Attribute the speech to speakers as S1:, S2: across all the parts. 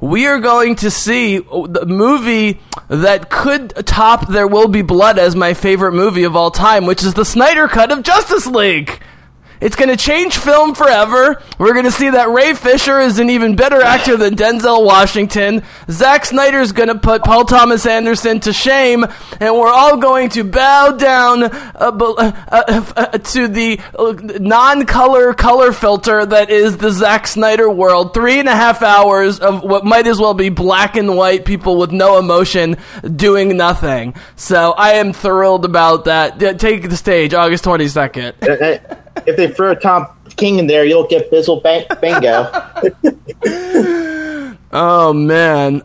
S1: we are going to see the movie that could top There Will Be Blood as my favorite movie of all time, which is the Snyder Cut of Justice League. It's going to change film forever. We're going to see that Ray Fisher is an even better actor than Denzel Washington. Zack Snyder's going to put Paul Thomas Anderson to shame, and we're all going to bow down uh, uh, uh, uh, to the uh, non-color color filter that is the Zack Snyder world. Three and a half hours of what might as well be black and white people with no emotion doing nothing. So I am thrilled about that. Take the stage, August twenty second
S2: if they throw Tom King in there, you'll get Bizzle bang- Bingo.
S1: oh, man.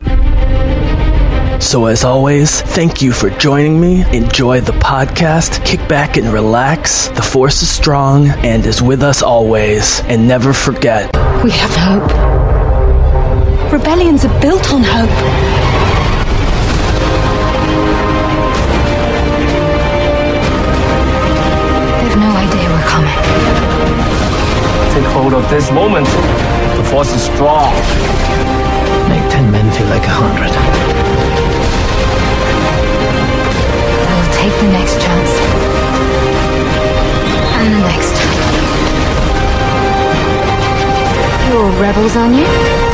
S1: So, as always, thank you for joining me. Enjoy the podcast, kick back and relax. The Force is strong and is with us always. And never forget
S3: we have hope. Rebellions are built on hope.
S4: This moment. The force is strong.
S5: Make ten men feel like a hundred.
S3: We'll take the next chance. And the next. You're rebels, aren't you?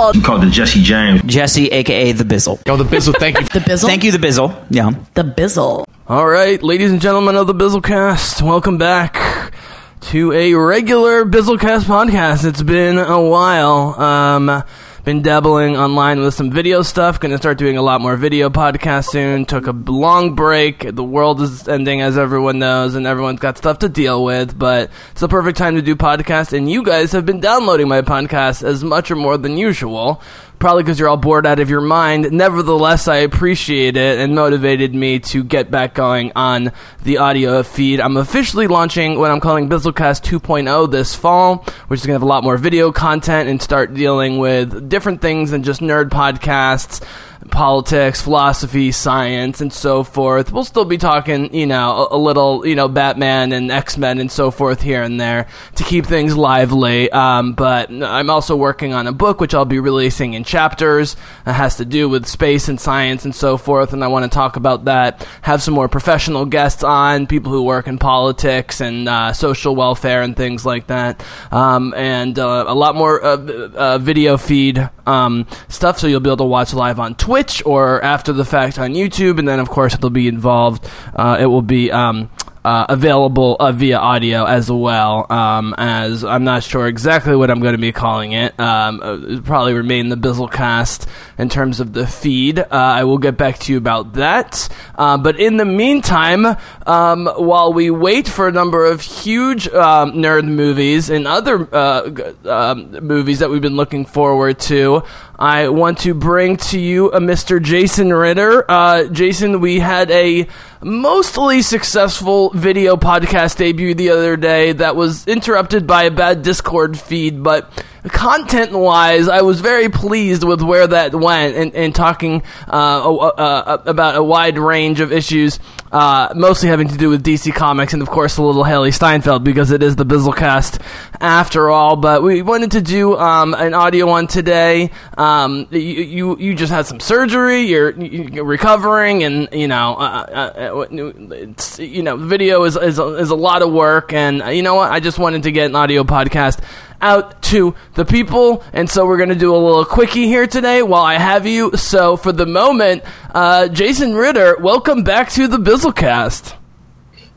S6: Bizzle.
S7: You call it the Jesse James.
S6: Jesse, aka the Bizzle.
S8: Oh, the Bizzle. Thank you.
S9: the Bizzle.
S6: Thank you, the Bizzle. Yeah,
S9: the Bizzle.
S1: All right, ladies and gentlemen of the Bizzlecast, welcome back to a regular Bizzlecast podcast. It's been a while. Um, been dabbling online with some video stuff. Going to start doing a lot more video podcasts soon. Took a long break. The world is ending, as everyone knows, and everyone's got stuff to deal with. But it's the perfect time to do podcasts. And you guys have been downloading my podcast as much or more than usual probably because you're all bored out of your mind. Nevertheless, I appreciate it and motivated me to get back going on the audio feed. I'm officially launching what I'm calling Bizzlecast 2.0 this fall, which is going to have a lot more video content and start dealing with different things than just nerd podcasts politics, philosophy, science, and so forth. We'll still be talking, you know, a, a little, you know, Batman and X Men and so forth here and there to keep things lively. Um, but I'm also working on a book which I'll be releasing in chapters. It has to do with space and science and so forth, and I want to talk about that. Have some more professional guests on, people who work in politics and uh, social welfare and things like that, um, and uh, a lot more uh, uh video feed um, stuff. So you'll be able to watch live on Twitch or after the fact on YouTube, and then of course it'll be involved. Uh, it will be um, uh, available uh, via audio as well. Um, as I'm not sure exactly what I'm going to be calling it. Um, uh, probably remain the Bizzlecast in terms of the feed. Uh, I will get back to you about that. Uh, but in the meantime, um, while we wait for a number of huge um, nerd movies and other uh, um, movies that we've been looking forward to, I want to bring to you a Mr. Jason Ritter. Uh, Jason, we had a mostly successful video podcast debut the other day that was interrupted by a bad Discord feed, but content wise, I was very pleased with where that went and, and talking uh, uh, uh, about a wide range of issues, uh, mostly having to do with DC Comics and, of course, a little Hailee Steinfeld because it is the Bizzlecast after all. But we wanted to do um, an audio one today. Um, you, you, you just had some surgery, you're, you're recovering, and you know, uh, uh, it's, you know, video is, is, is a lot of work. And you know what? I just wanted to get an audio podcast out to the people. And so we're going to do a little quickie here today while I have you. So for the moment, uh, Jason Ritter, welcome back to the Bizzlecast.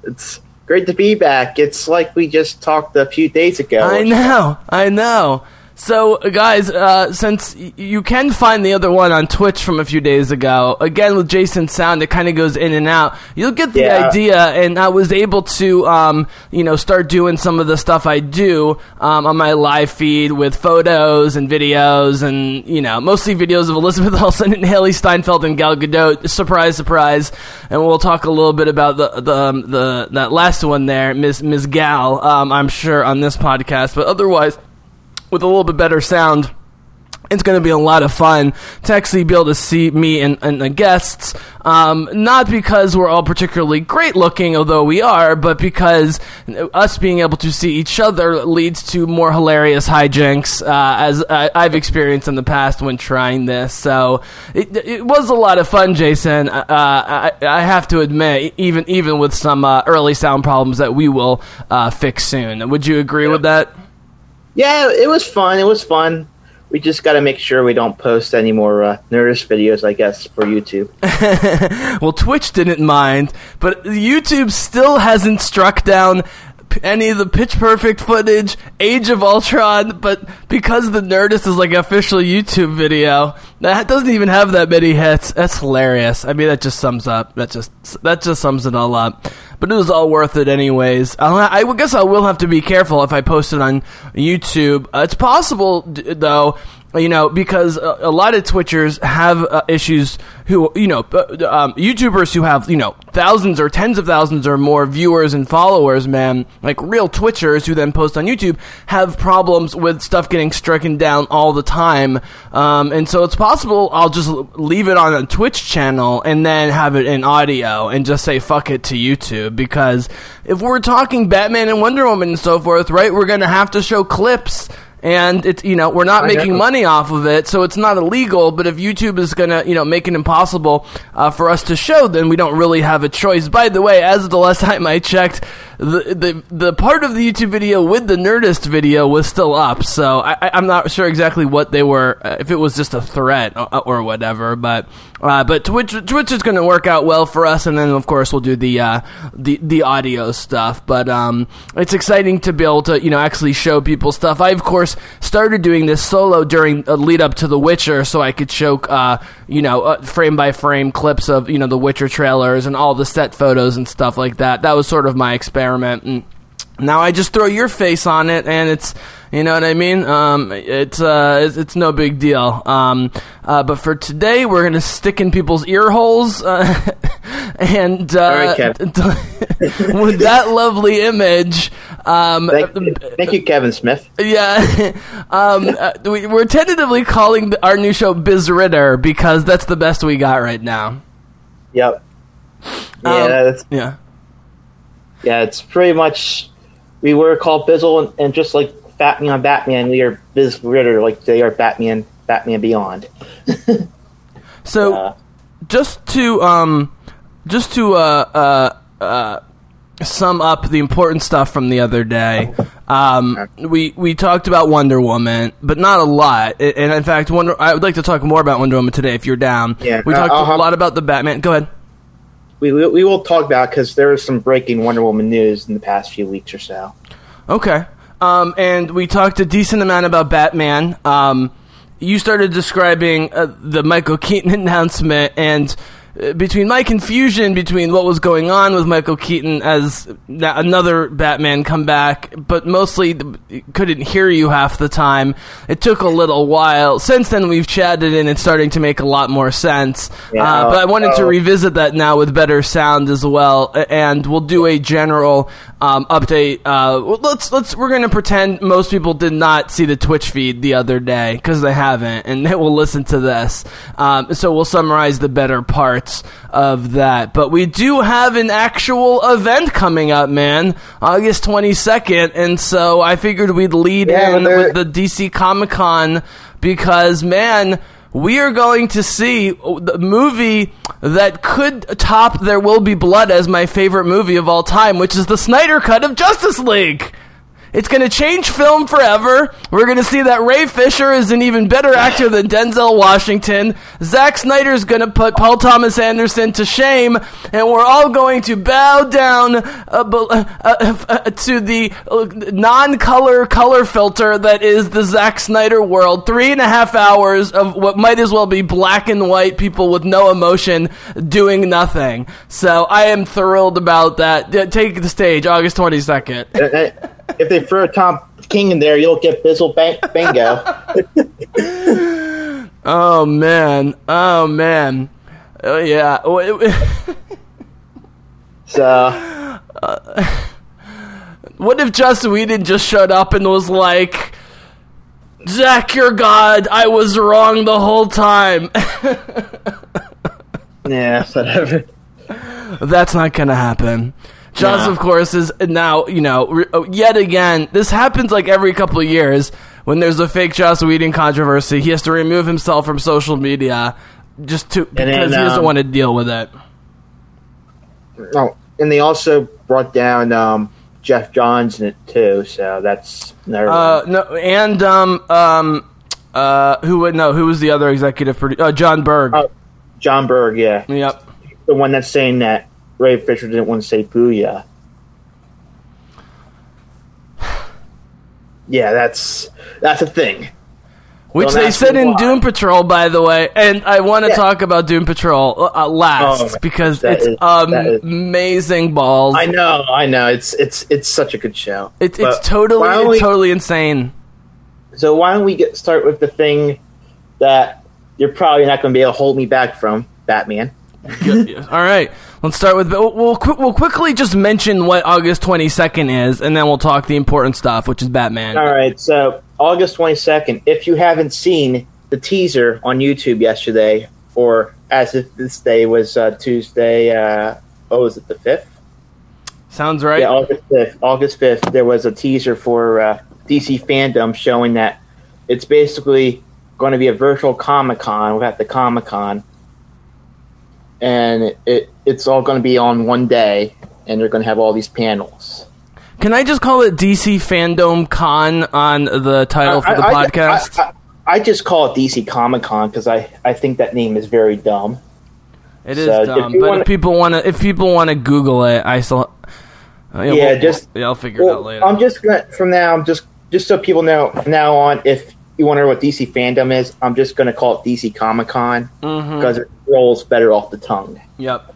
S2: It's great to be back. It's like we just talked a few days ago.
S1: I know, I know. So, guys, uh, since you can find the other one on Twitch from a few days ago, again with Jason's sound, it kind of goes in and out. You'll get the yeah. idea, and I was able to, um, you know, start doing some of the stuff I do um, on my live feed with photos and videos, and you know, mostly videos of Elizabeth Olsen and Hailee Steinfeld and Gal Gadot. Surprise, surprise! And we'll talk a little bit about the the, um, the that last one there, Miss Miss Gal. Um, I'm sure on this podcast, but otherwise with a little bit better sound it's going to be a lot of fun to actually be able to see me and, and the guests. Um, not because we're all particularly great looking, although we are, but because us being able to see each other leads to more hilarious hijinks, uh, as I, I've experienced in the past when trying this. So it, it was a lot of fun, Jason. Uh, I, I have to admit, even even with some uh, early sound problems that we will uh, fix soon. Would you agree with that?
S2: Yeah, it was fun. It was fun. We just got to make sure we don't post any more uh, Nerdist videos, I guess, for YouTube.
S1: Well, Twitch didn't mind, but YouTube still hasn't struck down any of the Pitch Perfect footage, Age of Ultron, but because the Nerdist is like an official YouTube video, that doesn't even have that many hits. That's hilarious. I mean, that just sums up. That just that just sums it all up. But it was all worth it, anyways. I guess I will have to be careful if I post it on YouTube. Uh, it's possible, though, you know, because a, a lot of Twitchers have uh, issues who, you know, uh, um, YouTubers who have, you know, thousands or tens of thousands or more viewers and followers, man, like real Twitchers who then post on YouTube, have problems with stuff getting stricken down all the time. Um, and so it's possible I'll just leave it on a Twitch channel and then have it in audio and just say fuck it to YouTube because if we're talking Batman and Wonder Woman and so forth, right, we're going to have to show clips and it's you know we're not
S2: I
S1: making
S2: know.
S1: money off of it, so it's not illegal. But if YouTube is gonna you know make it impossible uh, for us to show, then we don't really have a choice. By the way, as of the last time I checked, the the the part of the YouTube video with the Nerdist video was still up, so I, I'm not sure exactly what they were, uh, if it was just a threat or, or whatever. But uh, but Twitch Twitch is going to work out well for us, and then of course we'll do the uh, the the audio stuff. But um, it's exciting to be able to you know actually show people stuff. I of course started doing this solo during a lead up to The Witcher, so I could show uh, you know uh, frame by frame clips of you know the Witcher trailers and all the set photos and stuff like that. That was sort of my experiment. And, now I just throw your face on it, and it's you know what I mean. Um, it's uh, it's, it's no big deal. Um, uh, but for today, we're gonna stick in people's ear holes, uh, and uh,
S2: All right, Kev.
S1: with that lovely image. Um,
S2: Thank, thank you, Kevin Smith.
S1: yeah, um, uh, we, we're tentatively calling our new show Biz Ritter because that's the best we got right now.
S2: Yep. Yeah,
S1: Um,
S2: that's,
S1: Yeah.
S2: yeah, it's pretty much. We were called Bizzle, and, and just like Batman on Batman, we are Biz Ritter, like they are Batman, Batman Beyond.
S1: So,
S2: Uh,
S1: just to um, just to uh, uh, uh, sum up the important stuff from the other day, um, we we talked about Wonder Woman, but not a lot. And in fact, Wonder I would like to talk more about Wonder Woman today if you're down.
S2: Yeah,
S1: we
S2: uh,
S1: talked a lot about the Batman. Go ahead.
S2: we, we we will talk about because there is some breaking Wonder Woman news in the past few weeks or so.
S1: Okay. Um, and we talked a decent amount about Batman. Um, you started describing uh, the Michael Keaton announcement, and between my confusion between what was going on with Michael Keaton as another Batman come back, but mostly couldn't hear you half the time. It took a little while. Since then, we've chatted, and it's starting to make a lot more sense.
S2: Yeah,
S1: uh, but I wanted to
S2: uh,
S1: revisit that now with better sound as well, and we'll do a general um, update. Uh, let's let's we're going to pretend most people did not see the Twitch feed the other day because they haven't, and they will listen to this. Um, so we'll summarize the better parts of that. But we do have an actual event coming up, man, August twenty second, and so I figured we'd lead
S2: Yeah,
S1: in with the DC Comic Con because man, we are going to see the movie that could top There Will Be Blood as my favorite movie of all time, which is the Snyder Cut of Justice League. It's going to change film forever. We're going to see that Ray Fisher is an even better actor than Denzel Washington. Zack Snyder's going to put Paul Thomas Anderson to shame, and we're all going to bow down uh, uh, uh, uh, to the uh, non-color color filter that is the Zack Snyder world. Three and a half hours of what might as well be black and white people with no emotion doing nothing. So I am thrilled about that. Take the stage, August twenty second.
S2: Uh, uh, if they throw Tom King in there, you'll get Bizzle bang- Bingo.
S1: Oh man. Oh man. Oh yeah.
S2: so
S1: What if Joss Whedon just showed up and was like, Zack, you're God. I was wrong the whole time.
S2: Yeah, whatever.
S1: That's not gonna happen. Joss,
S2: No.
S1: of course, is now you know re- oh, yet again. This happens like every couple of years when there's a fake Joss Whedon controversy. He has to remove himself from social media just to
S2: then,
S1: because he doesn't
S2: um,
S1: want to deal with it.
S2: Oh, and they also brought down um, Geoff Johns in it too, so that's
S1: Uh, no, and um um uh who would know who was the other executive producer? Uh, Jon Berg.
S2: Oh. Jon Berg, yeah,
S1: Yep.
S2: the one that's saying that Ray Fisher didn't want to say "booyah." Yeah, that's that's a thing.
S1: Which
S2: Don't
S1: they said in
S2: why.
S1: Doom Patrol, by the way, and I want to
S2: Yeah.
S1: talk about Doom Patrol uh, last
S2: Oh,
S1: because
S2: that
S1: it's
S2: is- is-
S1: amazing balls.
S2: I know, I know. It's it's it's such a good show.
S1: It's
S2: But
S1: it's totally
S2: why don't
S1: it's
S2: we-
S1: totally insane.
S2: So why don't we get start with the thing that you're probably not going to be able to hold me back from Batman?
S1: All right, let's start with we'll we'll, qu- we'll quickly just mention what August twenty second is, and then we'll talk the important stuff, which is Batman.
S2: All right, so August 22nd. If you haven't seen the teaser on YouTube yesterday, or as if this day was uh, Tuesday, uh, oh, was it the 5th?
S1: Sounds right.
S2: Yeah, August 5th. August 5th, there was a teaser for uh, DC FanDome showing that it's basically going to be a virtual Comic Con without the Comic Con. And it, it it's all going to be on one day, and they're going to have all these panels.
S1: Can I just call it DC FanDome Con on the title for the
S2: I- I-
S1: podcast?
S2: I, I, just call it DC Comic Con because I, I think that name is very dumb.
S1: it is
S2: so if
S1: dumb, but
S2: wanna-
S1: if people want to, if people want to Google it, I still. uh,
S2: Yeah,
S1: we'll-
S2: just-
S1: yeah, I'll figure it out later.
S2: I'm just gonna from now. I'm just just so people know from now on. If you wonder what DC FanDome is, I'm just gonna call it DC Comic Con
S1: Mm-hmm.
S2: because it rolls better off the tongue.
S1: Yep.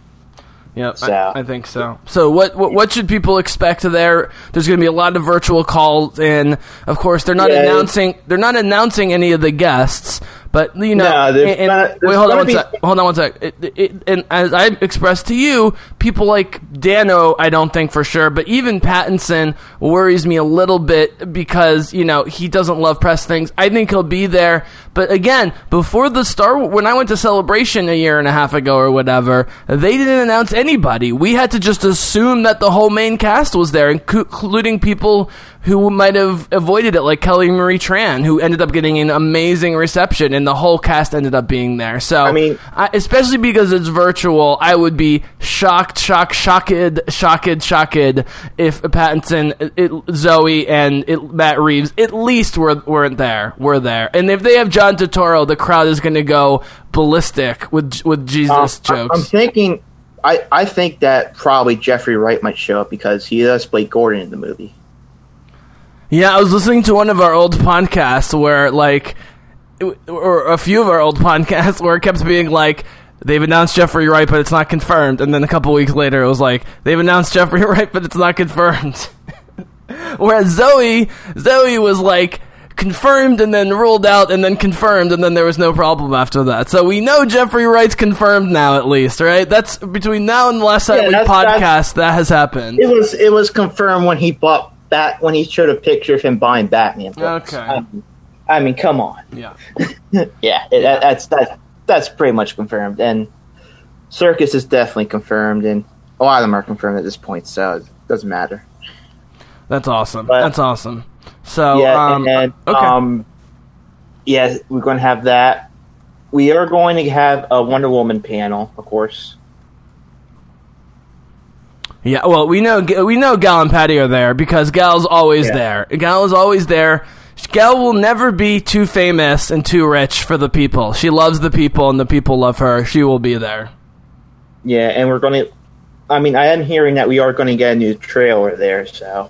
S1: Yep,
S2: So-
S1: I, I think so. So, what, what what should people expect there? There's going to be a lot of virtual calls, and of course, they're not
S2: Yeah.
S1: announcing they're not announcing any of the guests. But you know,
S2: No, there's
S1: and- and-
S2: not-
S1: wait, hold on one
S2: be-
S1: sec. Hold on one sec. It, it, and as I expressed to you, people like Dano, I don't think for sure, but even Pattinson worries me a little bit because you know he doesn't love press things. I think he'll be there, but again, before the Star, when I went to Celebration a year and a half ago or whatever, they didn't announce anybody. We had to just assume that the whole main cast was there, including people who might have avoided it, like Kelly Marie Tran, who ended up getting an amazing reception, and the whole cast ended up being there. So,
S2: I mean-
S1: I, especially because it's virtual, I would be shocked, shocked, shocked, shocked, shocked if Pattinson, it, Zoe, and it, Matt Reeves at least were weren't there. Were there, and if they have John Turturro, the crowd is going to go ballistic with with Jesus
S2: Um, I- I'm thinking. I, I think that probably Jeffrey Wright might show up because he does play Gordon in the movie.
S1: Yeah, I was listening to one of our old podcasts where, like, or a few of our old podcasts where it kept being like, they've announced Jeffrey Wright, but it's not confirmed. And then a couple weeks later, it was like, they've announced Jeffrey Wright, but it's not confirmed. Whereas Zoe, Zoe was like, confirmed and then ruled out and then confirmed and then there was no problem after that. So we know Jeffrey Wright's confirmed now at least, right? That's between now and the last time
S2: Yeah,
S1: we podcast that has happened.
S2: It was it was confirmed when he bought Bat when he showed a picture of him buying Batman. books.
S1: Okay.
S2: I mean, I mean, come on.
S1: Yeah.
S2: Yeah, it, that, that's that, that's pretty much confirmed, and Serkis is definitely confirmed, and a lot of them are confirmed at this point, so it doesn't matter.
S1: That's awesome.
S2: But-
S1: That's awesome. So
S2: yeah,
S1: um,
S2: and
S1: okay.
S2: um, yeah, we're going to have that. We are going to have a Wonder Woman panel, of course.
S1: Yeah, well, we know we know Gal and Patty are there because Gal's always
S2: Yeah.
S1: there. Gal is always there. Gal will never be too famous and too rich for the people. She loves the people, and the people love her. She will be there.
S2: Yeah, and we're going to. I mean, I am hearing that we are going to get a new trailer there, so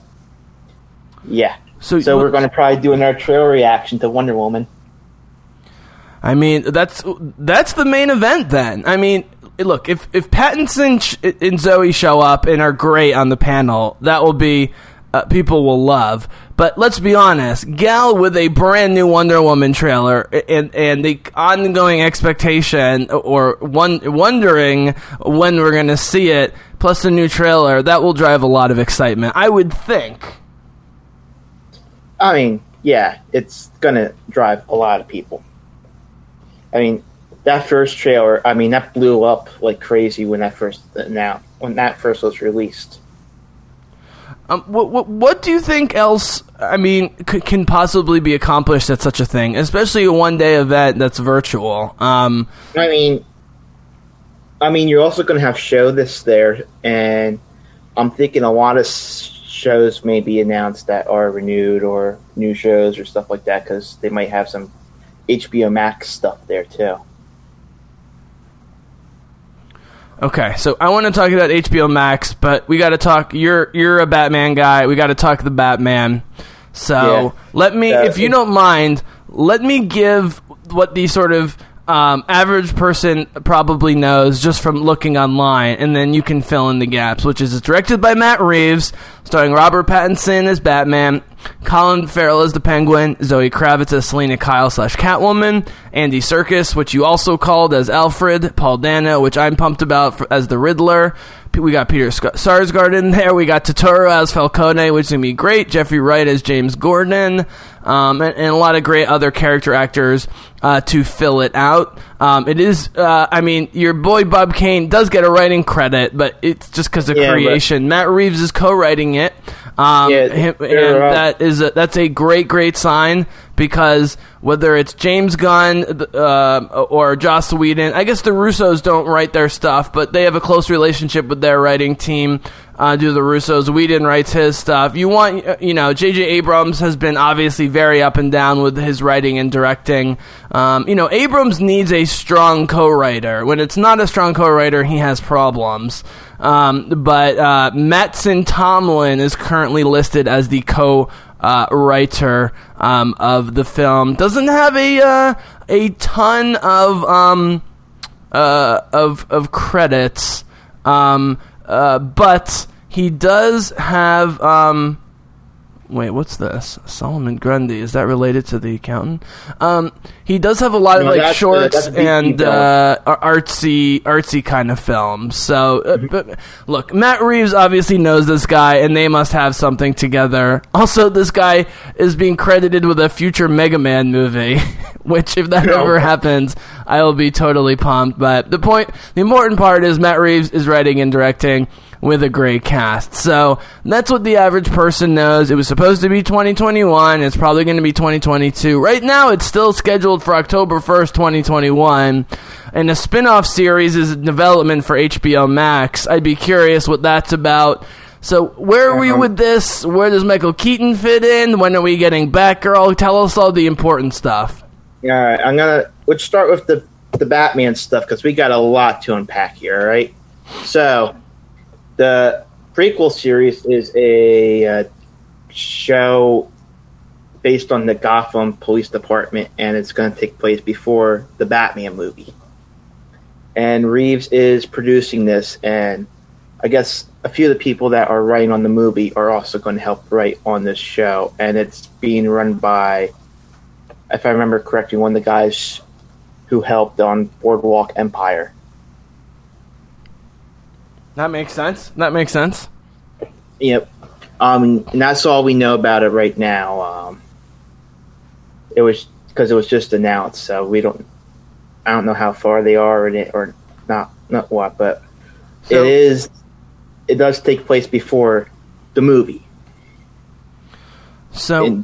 S2: yeah.
S1: So,
S2: So we're going to probably do another trailer reaction to Wonder Woman.
S1: I mean, that's that's the main event. Then, I mean, look, if if Pattinson sh- and Zoe show up and are great on the panel, that will be uh, people will love. But let's be honest, Gal with a brand new Wonder Woman trailer and and the ongoing expectation or one wondering when we're going to see it, plus a new trailer, that will drive a lot of excitement. I would think.
S2: I mean, yeah, it's gonna drive a lot of people. I mean, that first trailer, I mean, that blew up like crazy when that first now when that first was released.
S1: Um, what, what what do you think else? I mean, c- can possibly be accomplished at such a thing, especially a one day event that's virtual. Um,
S2: I mean, I mean, you're also going to have show this there, and I'm thinking a lot of shows may be announced that are renewed or new shows or stuff like that because they might have some HBO Max stuff there too.
S1: Okay, so I want to talk about HBO Max, but we got to talk. You're you're a Batman guy. We got to talk the Batman. So
S2: Yeah.
S1: let me,
S2: Uh,
S1: if you don't mind, let me give what the sort of um, average person probably knows just from looking online, and then you can fill in the gaps. Which is directed by Matt Reeves, starring Robert Pattinson as Batman, Colin Farrell as the Penguin, Zoe Kravitz as Selina Kyle slash Catwoman, Andy Serkis, which you also called as Alfred, Paul Dano, which I'm pumped about for, as the Riddler. We got Peter Sc- Sarsgaard in there. We got Turturro as Falcone, which is gonna be great. Jeffrey Wright as James Gordon, um, and, and a lot of great other character actors uh, to fill it out. Um, it is, uh, I mean, your boy Bob Kane does get a writing credit, but it's just because of
S2: Yeah, but-
S1: creation. Matt Reeves is co-writing it. Um,
S2: Yeah,
S1: him- and
S2: uh,
S1: that is a, that's a great, great sign because whether it's James Gunn uh, or Joss Whedon, I guess the Russos don't write their stuff, but they have a close relationship with their writing team. Uh, do the Russos? Whedon writes his stuff. You want, uh, you know, J.J. Abrams has been obviously very up and down with his writing and directing. Um, you know, Abrams needs a strong co-writer. When it's not a strong co-writer, he has problems. Um, but uh, Mattson Tomlin is currently listed as the co uh, writer um, of the film. Doesn't have a uh, a ton of um, uh, of of credits, um, uh, but he does have. Um, Wait, what's this? Solomon Grundy. Is that related to the accountant? Um, he does have a lot of
S2: No,
S1: like
S2: that's, uh,
S1: shorts and uh, artsy, artsy kind of films. So, uh, but look, Matt Reeves obviously knows this guy, and they must have something together. Also, this guy is being credited with a future Mega Man movie, which, if that
S2: No.
S1: ever happens, I will be totally pumped. But the point, the important part is Matt Reeves is writing and directing with a great cast. So that's what the average person knows. It was supposed to be 2021. It's probably going to be 2022. Right now, it's still scheduled for October 1st, 2021. And a spin off series is in development for HBO Max. I'd be curious what that's about. So, where are we
S2: Um,
S1: with this? Where does Michael Keaton fit in? When are we getting Batgirl? Tell us all the important stuff.
S2: All right, I'm gonna let's start with the the Batman stuff because we got a lot to unpack here. All right, so the prequel series is a uh, show based on the Gotham Police Department, and it's going to take place before the Batman movie. And Reeves is producing this, and I guess a few of the people that are writing on the movie are also going to help write on this show, and it's being run by if I remember correctly, one of the guys who helped on Boardwalk Empire.
S1: That makes sense. That makes sense.
S2: Yep. Um, and that's all we know about it right now. Um, it was because it was just announced, so we don't. I don't know how far they are in it or not. Not what, but
S1: So-
S2: it is. It does take place before the movie
S1: So.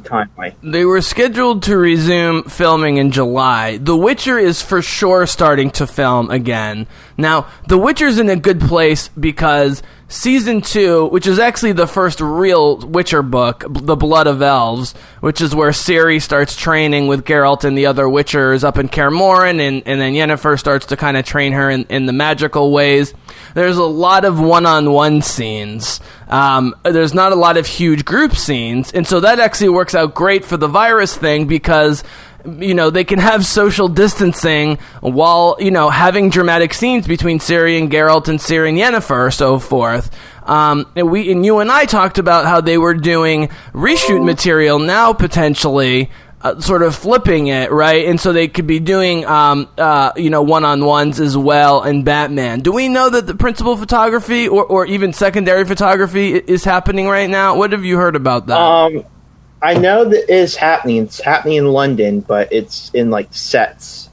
S1: They were scheduled to resume filming in July. The Witcher is for sure starting to film again. Now, The Witcher's in a good place because season two, which is actually the first real Witcher book, The Blood of Elves, which is where Ciri starts training with Geralt and the other Witchers up in Kaer Morhen, and, and then Yennefer starts to kind of train her in, in the magical ways. There's a lot of one-on-one scenes. Um, there's not a lot of huge group scenes, and so that actually works out great for the virus thing because you know they can have social distancing while you know having dramatic scenes between Ciri and Geralt and Ciri and Yennefer, so forth. Um, and we and you and I talked about how they were doing reshoot material now potentially. Uh, sort of flipping it right, and so they could be doing, um, uh, you know, one-on-ones as well in Batman. Do we know that the principal photography or, or even secondary photography is happening right now? What have you heard about that?
S2: Um, I know that is happening. It's happening in London, but it's in like sets.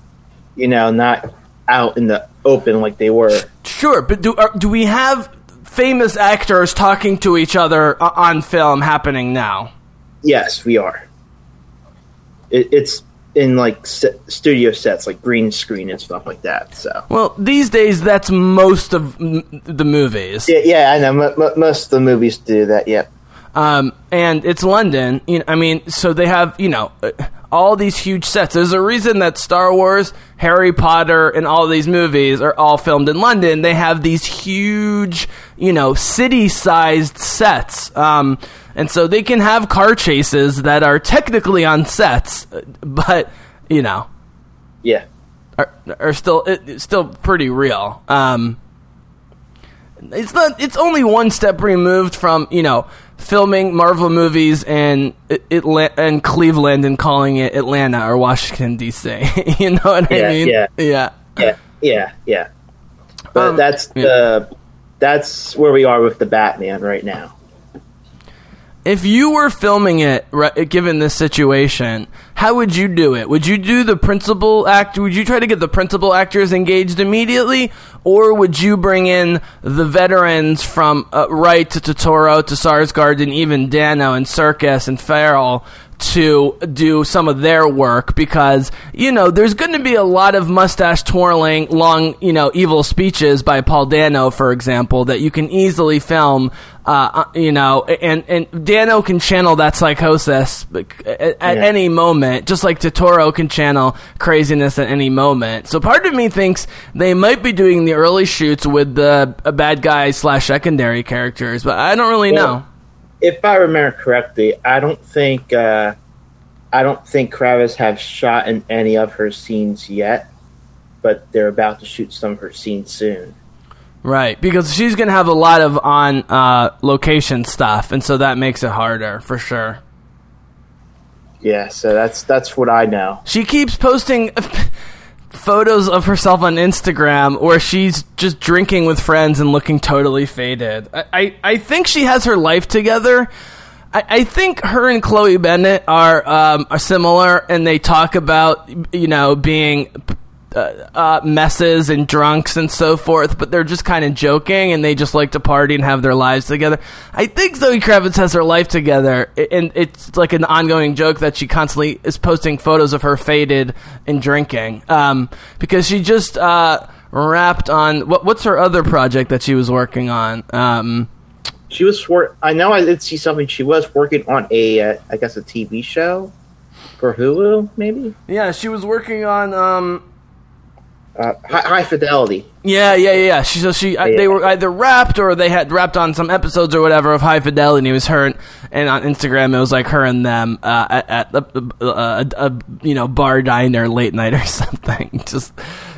S2: You know, not out in the open like they were.
S1: Sure, but do are, do we have famous actors talking to each other uh, on film happening now?
S2: Yes, we are. It, it's in like studio sets, like green screen and stuff like that. So
S1: Well, these days that's most of m- the movies.
S2: yeah, yeah I know. M- m- most of the movies do that. Yep.
S1: Um, and it's London. You know, I mean, so they have you know uh, all these huge sets. There's a reason that Star Wars, Harry Potter, and all these movies are all filmed in London. They have these huge, you know, city-sized sets, um, and so they can have car chases that are technically on sets, uh, but you know
S2: Yeah.
S1: are, are still it, it's still pretty real. Um, it's not. It's only one step removed from you know filming Marvel movies in it, it, in Cleveland and calling it Atlanta or Washington D.C. you know what I mean?
S2: yeah.
S1: yeah.
S2: Yeah. Yeah. Yeah. But
S1: Um,
S2: that's
S1: yeah.
S2: the that's where we are with the Batman right now.
S1: If you were filming it, right, given this situation, how would you do it? Would you do the principal act? Would you try to get the principal actors engaged immediately, or would you bring in the veterans from uh, Wright to Turturro to Sarsgaard and even Dano and Serkis and Farrell to do some of their work? Because you know there's going to be a lot of mustache twirling long you know evil speeches by Paul Dano for example that you can easily film uh, uh, you know and and Dano can channel that psychosis at, at
S2: Yeah.
S1: any moment just like Turturro can channel craziness at any moment so part of me thinks they might be doing the early shoots with the bad guy slash secondary characters but I don't really know
S2: If I remember correctly, I don't think uh, I don't think Kravitz have shot in any of her scenes yet, but they're about to shoot some of her scenes soon.
S1: Right, because she's gonna have a lot of on uh, location stuff, and so that makes it harder for sure.
S2: Yeah, so that's that's what I know.
S1: She keeps posting photos of herself on Instagram where she's just drinking with friends and looking totally faded. I, I, I think she has her life together. I, I think her and Chloe Bennet are um, are similar, and they talk about you know being uh, uh, messes and drunks and so forth, but they're just kind of joking and they just like to party and have their lives together. I think Zoe Kravitz has her life together, and it's like an ongoing joke that she constantly is posting photos of her faded and drinking um, because she just uh, wrapped on what, what's her other project that she was working on. Um,
S2: She was for I know I did see something. She was working on a uh, I guess a TV show for Hulu, maybe
S1: yeah, she was working on. Um,
S2: uh, high, high Fidelity.
S1: Yeah, yeah, yeah. She so she uh, they were either wrapped or they had wrapped on some episodes or whatever of High Fidelity. And it was her and, and on Instagram it was like her and them uh, at, at the uh, a, a you know bar diner late night or something. Just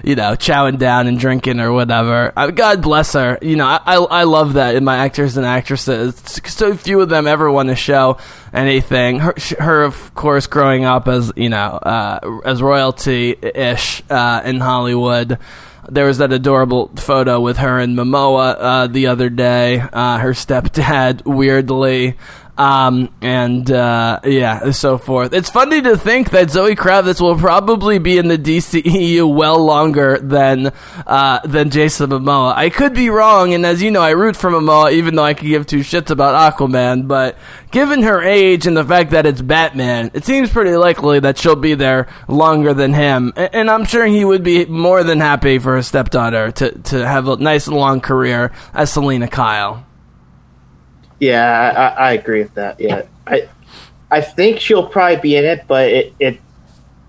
S1: you know chowing down and drinking or whatever. Uh, God bless her. You know I, I I love that in my actors and actresses. So few of them ever want to show anything. Her, her of course growing up as you know uh, as royalty ish uh, in Hollywood there was that adorable photo with her and Momoa uh, the other day. Uh, her stepdad, weirdly, um, and uh, yeah, so forth. It's funny to think that Zoe Kravitz will probably be in the DCEU well longer than uh, than Jason Momoa. I could be wrong, and as you know, I root for Momoa, even though I could give two shits about Aquaman. But given her age and the fact that it's Batman, it seems pretty likely that she'll be there longer than him. And I'm sure he would be more than happy for his stepdaughter to, to have a nice long career as Selina Kyle.
S2: Yeah, I, I, agree with that. Yeah, I I think she'll probably be in it, but it, it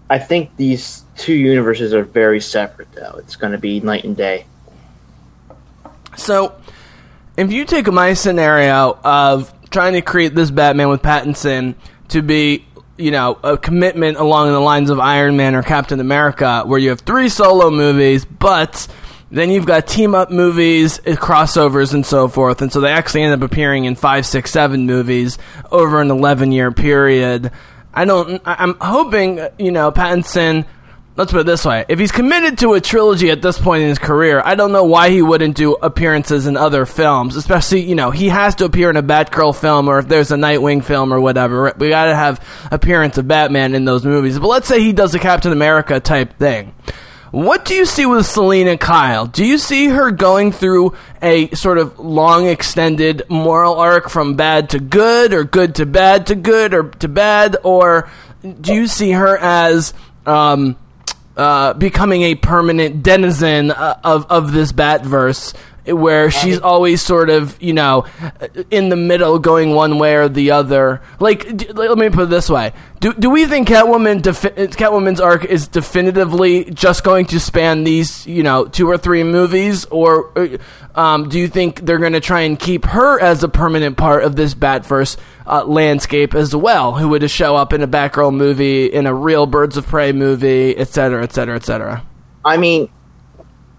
S2: I think these two universes are very separate. Though it's going to be night and day.
S1: So, if you take my scenario of trying to create this Batman with Pattinson to be, you know, a commitment along the lines of Iron Man or Captain America, where you have three solo movies, but then you've got team up movies, uh, crossovers, and so forth, and so they actually end up appearing in five, six, seven movies over an eleven year period. I don't. I'm hoping, uh, you know, Pattinson let's put it this way: if he's committed to a trilogy at this point in his career, I don't know why he wouldn't do appearances in other films. Especially, you know, he has to appear in a Batgirl film, or if there's a Nightwing film or whatever. We got to have appearance of Batman in those movies. But let's say he does a Captain America type thing. What do you see with Selina Kyle? Do you see her going through a sort of long extended moral arc from bad to good or good to bad to good or to bad or do you see her as um, uh, becoming a permanent denizen uh, of of this Batverse where she's always sort of, you know, in the middle, going one way or the other. Like, d- let me put it this way: Do do we think Catwoman defi- Catwoman's arc is definitively just going to span these, you know, two or three movies, or uh, um, do you think they're going to try and keep her as a permanent part of this Batverse uh, landscape as well, who would show up in a Batgirl movie, in a real Birds of Prey movie, et cetera, et cetera, et cetera?
S2: I mean,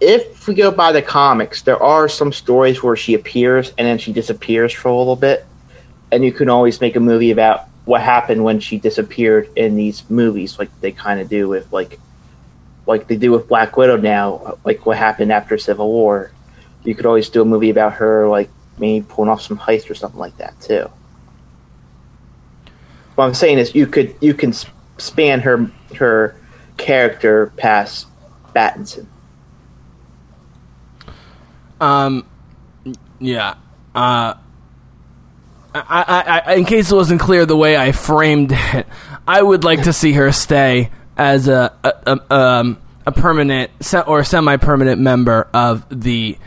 S2: if we go by the comics, there are some stories where she appears and then she disappears for a little bit, and you can always make a movie about what happened when she disappeared in these movies, like they kind of do with like, like they do with Black Widow now, like what happened after Civil War. You could always do a movie about her, like maybe pulling off some heist or something like that too. What I'm saying is, you could you can span her her character past Battinson.
S1: Um, yeah. Uh, I, I, I, in case it wasn't clear the way I framed it, I would like to see her stay as a a, a, um, a permanent or semi-permanent member of the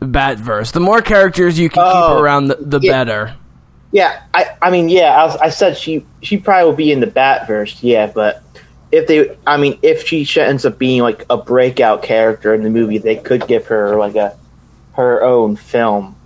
S1: Batverse. The more characters you can
S2: Oh,
S1: keep around, the, the
S2: yeah.
S1: better.
S2: Yeah, I, I mean, yeah, I, was, I said she she probably will be in the Batverse, yeah, but if they, I mean, if she ends up being like a breakout character in the movie, they could give her like a her own film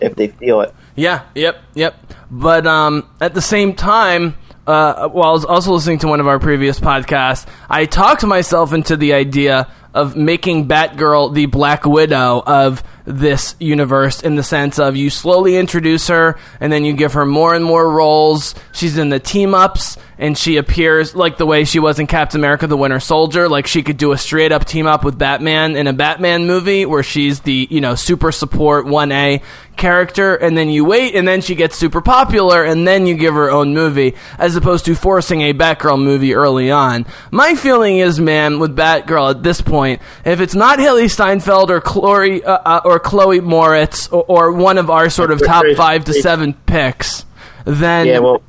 S2: if they feel it.
S1: Yeah, yep, yep. But um, at the same time, uh, while I was also listening to one of our previous podcasts, I talked myself into the idea of making Batgirl the Black Widow of this universe in the sense of you slowly introduce her and then you give her more and more roles. She's in the team ups and she appears like the way she was in Captain America the Winter Soldier. Like she could do a straight up team up with Batman in a Batman movie where she's the, you know, super support 1A character and then you wait and then she gets super popular and then you give her own movie as opposed to forcing a Batgirl movie early on. My feeling is, man, with Batgirl at this point, if it's not Hailee Steinfeld or Chloe, uh, uh, or Chloe Moretz or, or one of our sort of top five to seven picks, then
S2: Yeah, well,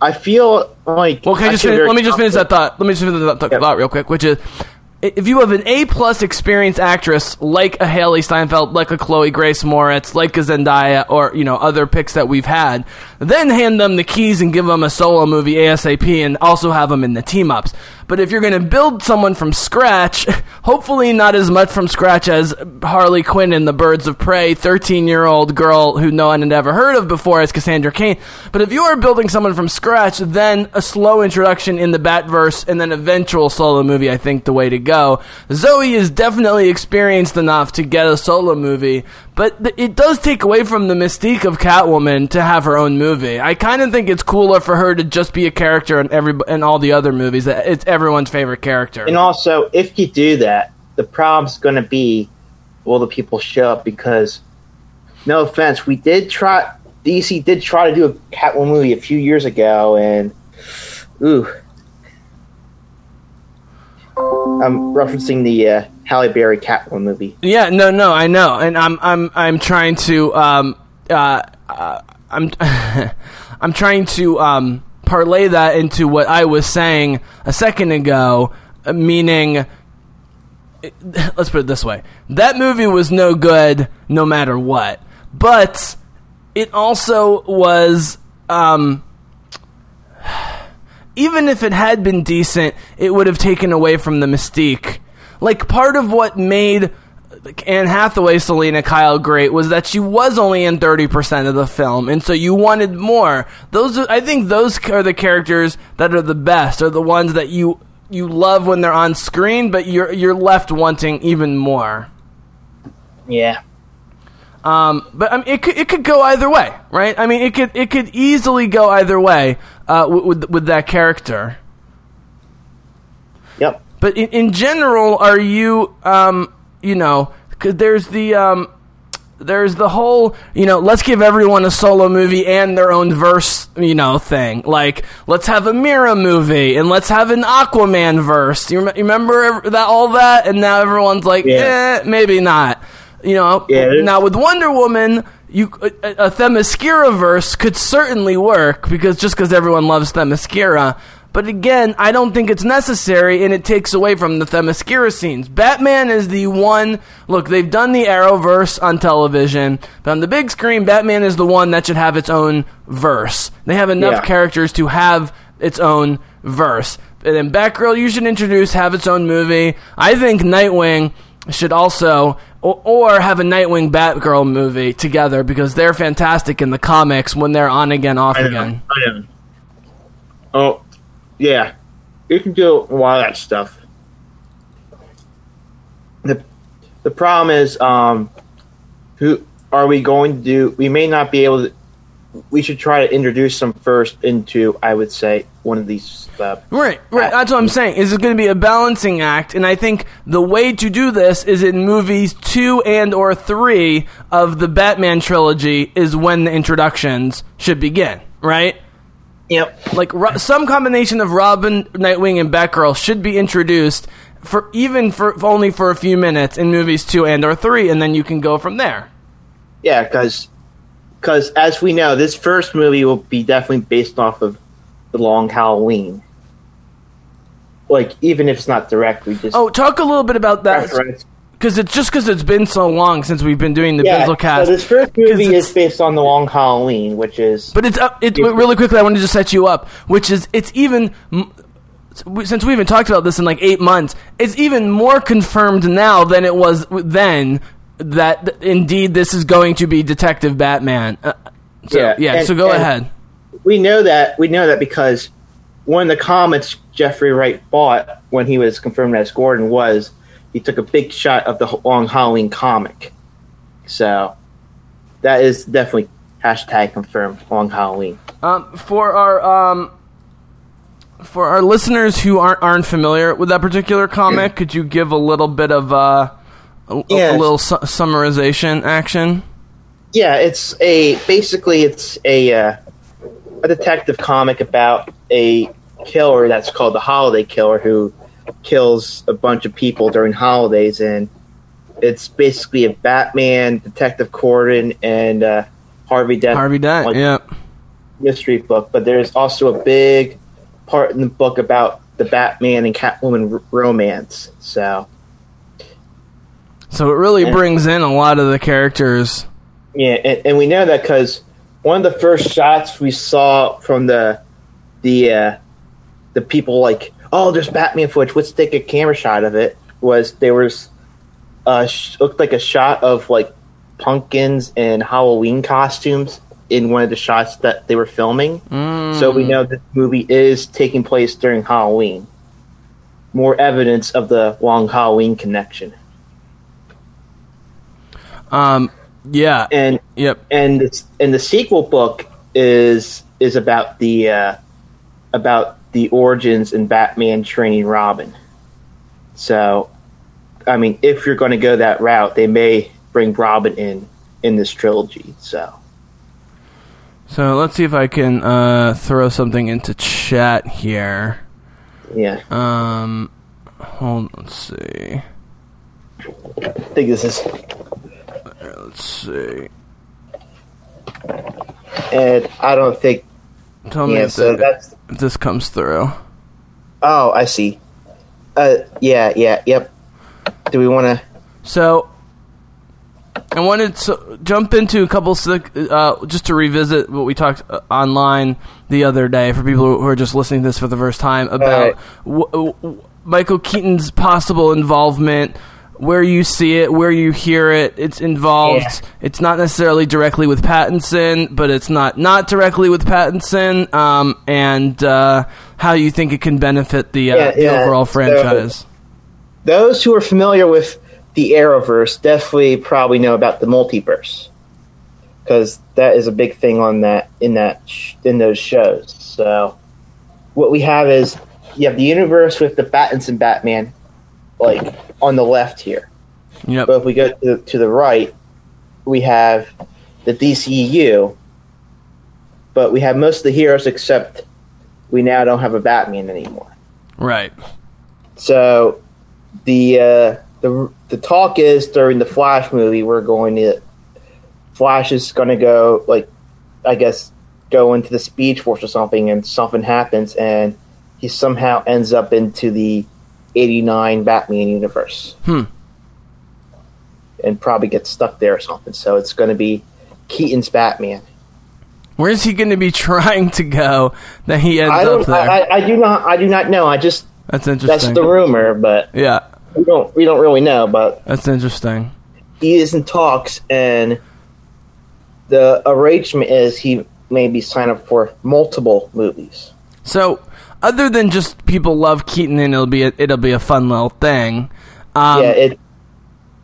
S2: I feel like
S1: well, can I just finish, let me just finish that thought. Let me just finish that thought,
S2: Yep.
S1: thought real quick, which is if you have an A plus experienced actress like a Hailee Steinfeld, like a Chloe Grace Moretz, like a Zendaya, or you know other picks that we've had, then hand them the keys and give them a solo movie ASAP, and also have them in the team ups. But if you're going to build someone from scratch, hopefully not as much from scratch as Harley Quinn in The Birds of Prey, 13 year old girl who no one had ever heard of before as Cassandra Cain. But if you are building someone from scratch, then a slow introduction in the Batverse and then eventual solo movie, I think the way to go. Zoe is definitely experienced enough to get a solo movie, but th- it does take away from the mystique of Catwoman to have her own movie. I kind of think it's cooler for her to just be a character in every in all the other movies. That It's everyone's favorite character.
S2: And also, if you do that, the problem's going to be will the people show up? Because, no offense, we did try, DC did try to do a Catwoman movie a few years ago, and, ooh. I'm referencing the uh, Halle Berry Catwoman movie.
S1: Yeah, no, no, I know, and I'm, I'm, I'm trying to, um, uh, uh, I'm, I'm trying to, um, parlay that into what I was saying a second ago, meaning, let's put it this way: that movie was no good, no matter what, but it also was, um. Even if it had been decent, it would have taken away from the mystique. Like part of what made Anne Hathaway, Selina Kyle great was that she was only in thirty percent of the film, and so you wanted more. Those, I think, those are the characters that are the best, are the ones that you you love when they're on screen, but you're you're left wanting even more.
S2: Yeah.
S1: Um, but I mean, it could it could go either way, right? I mean, it could it could easily go either way uh, with with- that character.
S2: Yep.
S1: But in, in general, are you, um, you know, 'cause there's the, um, there's the whole, you know, let's give everyone a solo movie and their own verse, you know, thing. Like, let's have a Mera movie and let's have an Aquaman verse. You, rem- you remember that all that? And now everyone's like,
S2: Yeah.
S1: eh, maybe not. You know,
S2: Yeah,
S1: now with Wonder Woman, you a, a Themyscira verse could certainly work because just because everyone loves Themyscira. But again, I don't think it's necessary, and it takes away from the Themyscira scenes. Batman is the one. Look, they've done the Arrowverse on television, but on the big screen, Batman is the one that should have its own verse. They have enough
S2: Yeah.
S1: characters to have its own verse. And then Batgirl, you should introduce, have its own movie. I think Nightwing should also, or, or have a Nightwing Batgirl movie together because they're fantastic in the comics when they're on again, off
S2: I
S1: again.
S2: I know. Oh, yeah. You can do a lot of that stuff. The the problem is, um, who are we going to do? We may not be able to. We should try to introduce them first into, I would say, one of these. Uh,
S1: Right, right. That's what I'm saying. Is it going to be a balancing act? And I think the way to do this is in movies two and or three of the Batman trilogy is when the introductions should begin. Right.
S2: yep.
S1: Like Ro- some combination of Robin, Nightwing, and Batgirl should be introduced for even for for only for a few minutes in movies two and or three, and then you can go from there.
S2: Yeah, because as we know, this first movie will be definitely based off of the Long Halloween. Like, even if it's not directly, just
S1: Oh, talk a little bit about that because it's just because it's been so long since we've been doing the
S2: Yeah,
S1: Bizzlecast.
S2: so this first movie is based on the Long Halloween, which is
S1: But it's uh, it really quickly. I wanted to set you up, which is it's even m- since we haven't talked about this in like eight months. It's even more confirmed now than it was then that th- indeed this is going to be Detective Batman. Uh, so yeah,
S2: Yeah, and-
S1: so go ahead.
S2: we know that we know that because one of the comments Jeffrey Wright bought when he was confirmed as Gordon was he took a big shot of the Long Halloween comic. So that is definitely hashtag confirmed Long Halloween.
S1: Um, for our um, for our listeners who aren't aren't familiar with that particular comic, could you give a little bit of uh, a, a- a little su- summarization action?
S2: Yeah, it's a basically it's a uh, a detective comic about a killer that's called the Holiday Killer who kills a bunch of people during holidays, and it's basically a Batman, Detective Gordon, and uh, Harvey Dent
S1: Harvey Dent.
S2: like,
S1: yeah.
S2: mystery book. But there's also a big part in the book about the Batman and Catwoman r- romance. So
S1: So it really brings in a lot of the characters.
S2: Yeah, and, and we know that because one of the first shots we saw from the the uh, the people like, oh, there's Batman footage. Let's take a camera shot of it. Was there was uh, sh- looked like a shot of like pumpkins and Halloween costumes in one of the shots that they were filming. So we know this movie is taking place during Halloween. More evidence of the long Halloween connection.
S1: Um, yeah.
S2: And
S1: Yep.
S2: and it's, and the sequel book is is about the uh, about the origins and Batman training Robin. So, I mean, if you're going to go that route, they may bring Robin in in this trilogy. So,
S1: So let's see if I can uh, throw something into chat here.
S2: yeah,
S1: Um, hold. Let's see.
S2: I think this is.
S1: Let's see.
S2: And I don't think.
S1: Tell me
S2: Yeah,
S1: if,
S2: so
S1: if this comes through.
S2: Oh, I see. Uh, yeah, yeah, yep. Do we want to?
S1: So, I wanted to jump into a couple, uh, just to revisit what we talked uh, online the other day for people who are just listening to this for the first time about w- w- Michael Keaton's possible involvement, where you see it, where you hear it. It's involved.
S2: Yeah.
S1: It's not necessarily directly with Pattinson, but it's not not directly with Pattinson, um, and uh, how you think it can benefit the, uh,
S2: Yeah,
S1: the
S2: yeah.
S1: overall
S2: So-
S1: franchise.
S2: those who are familiar with the Arrowverse definitely probably know about the multiverse because that is a big thing on that in that sh- in those shows. So what we have is you have the universe with the Pattinson Batman, like on the left here.
S1: Yep.
S2: But if we go to the, to the right, we have the DCEU. But we have most of the heroes except we now don't have a Batman anymore.
S1: Right.
S2: So the uh, the the talk is during the Flash movie we're going to Flash is going to go like I guess go into the Speed Force or something, and something happens, and he somehow ends up into the '89 Batman universe.
S1: Hmm.
S2: And probably gets stuck there or something. So it's going to be Keaton's Batman.
S1: Where's he going to be trying to go that he ends
S2: I
S1: up
S2: don't.
S1: there?
S2: I, I, I do not. I do not know. I just
S1: that's interesting.
S2: that's the rumor, but
S1: yeah,
S2: we don't. We don't really know. But
S1: that's interesting.
S2: he is in talks, and the arrangement is he may be signed up for multiple movies.
S1: So, other than just people love Keaton and it'll be a, it'll be a fun little thing. Um,
S2: yeah, it.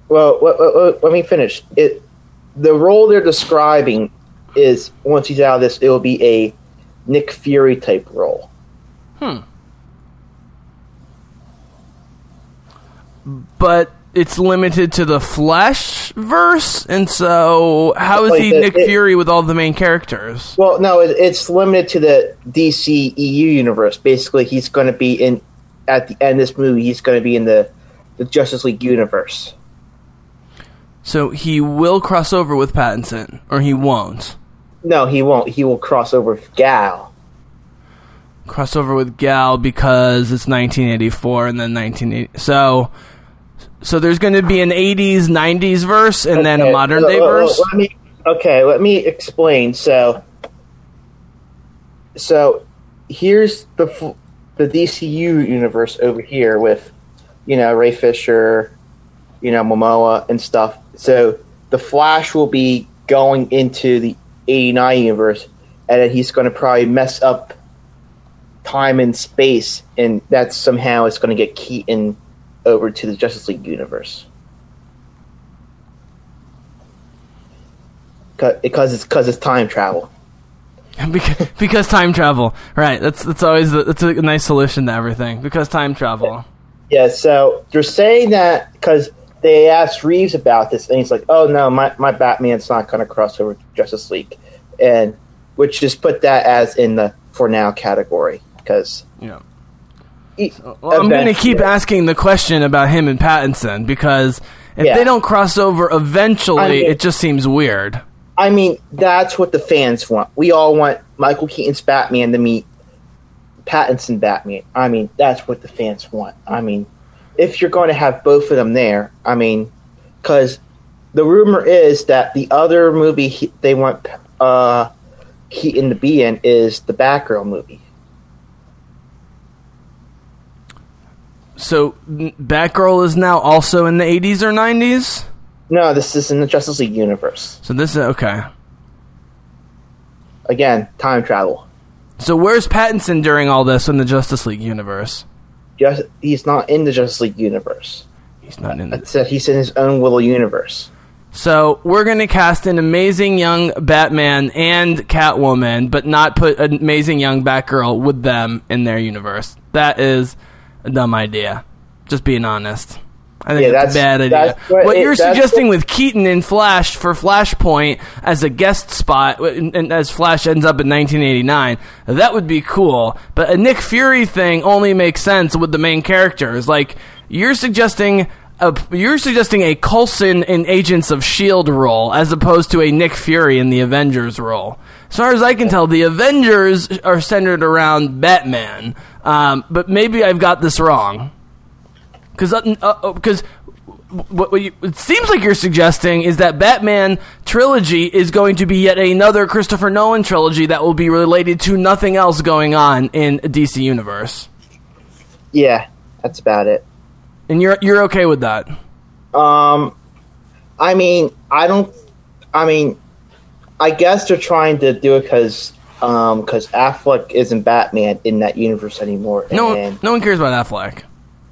S2: Well, w- let me finish. It. The role they're describing is once he's out of this, it will be a Nick Fury type role. Hmm.
S1: But it's limited to the Flash verse, and so how is he Nick
S2: it-
S1: Fury with all the main characters?
S2: Well, no, it, it's limited to the DC EU universe. Basically, he's going to be in at the end of this movie. He's going to be in the the Justice League universe.
S1: So he will cross over with Pattinson, or he won't
S2: No, he won't. He will cross over with Gal.
S1: cross over with Gal because it's 1984 and then 1980. So, so there's going to be an 80s, 90s verse, and then a modern day verse.
S2: Let me, okay, let me explain. So, so here's the the DCU universe over here with, you know, Ray Fisher, you know, Momoa and stuff. So the Flash will be going into the '89 universe, and then he's going to probably mess up time and space, and that somehow it's going to get Keaton over to the Justice League universe. Because it's because it's time travel.
S1: because, because time travel, right? That's that's always the, that's a nice solution to everything. Because time travel.
S2: Yeah, so they're saying that because they asked Reeves about this, and he's like, "Oh no, my my Batman's not going to cross over to Justice League," and which just put that as in the for now category because
S1: Yeah. Well, I'm going to keep asking the question about him and Pattinson because if
S2: Yeah.
S1: they don't cross over eventually,
S2: I mean-
S1: it just seems weird.
S2: I mean, that's what the fans want. We all want Michael Keaton's Batman to meet Pattinson Batman. I mean, that's what the fans want. I mean, if you're going to have both of them there, I mean, because the rumor is that the other movie he, they want uh, Keaton to be in is the Batgirl movie.
S1: So Batgirl is now also in the 80s or 90s.
S2: No, this is in the Justice League universe.
S1: So this is okay.
S2: Again, time travel.
S1: So where's Pattinson during all this in the Justice League universe?
S2: Just, he's not in the Justice League universe.
S1: He's not in it.
S2: It's that he's in his own little universe.
S1: So we're going to cast an amazing young Batman and Catwoman, but not put an amazing young Batgirl with them in their universe. That is a dumb idea. Just being honest. I think
S2: Yeah,
S1: that's, a bad idea.
S2: that's what
S1: what
S2: it-
S1: you're
S2: that's
S1: suggesting with Keaton in Flash for Flashpoint as a guest spot, and, as Flash ends up in 1989, that would be cool. But a Nick Fury thing only makes sense with the main characters. Like you're suggesting. A, you're suggesting a Coulson in Agents of Shield role as opposed to a Nick Fury in the Avengers role. As far as I can tell, the Avengers are centered around Batman, um, but maybe I've got this wrong. Because uh, because what, what you, it seems like you're suggesting is that Batman trilogy is going to be yet another Christopher Nolan trilogy that will be related to nothing else going on in DC universe,
S2: Yeah, that's about it.
S1: and you're you're okay with that?
S2: Um, I mean, I don't. I mean, I guess they're trying to do it because um because Affleck isn't Batman in that universe anymore.
S1: No,
S2: and
S1: no one cares about Affleck.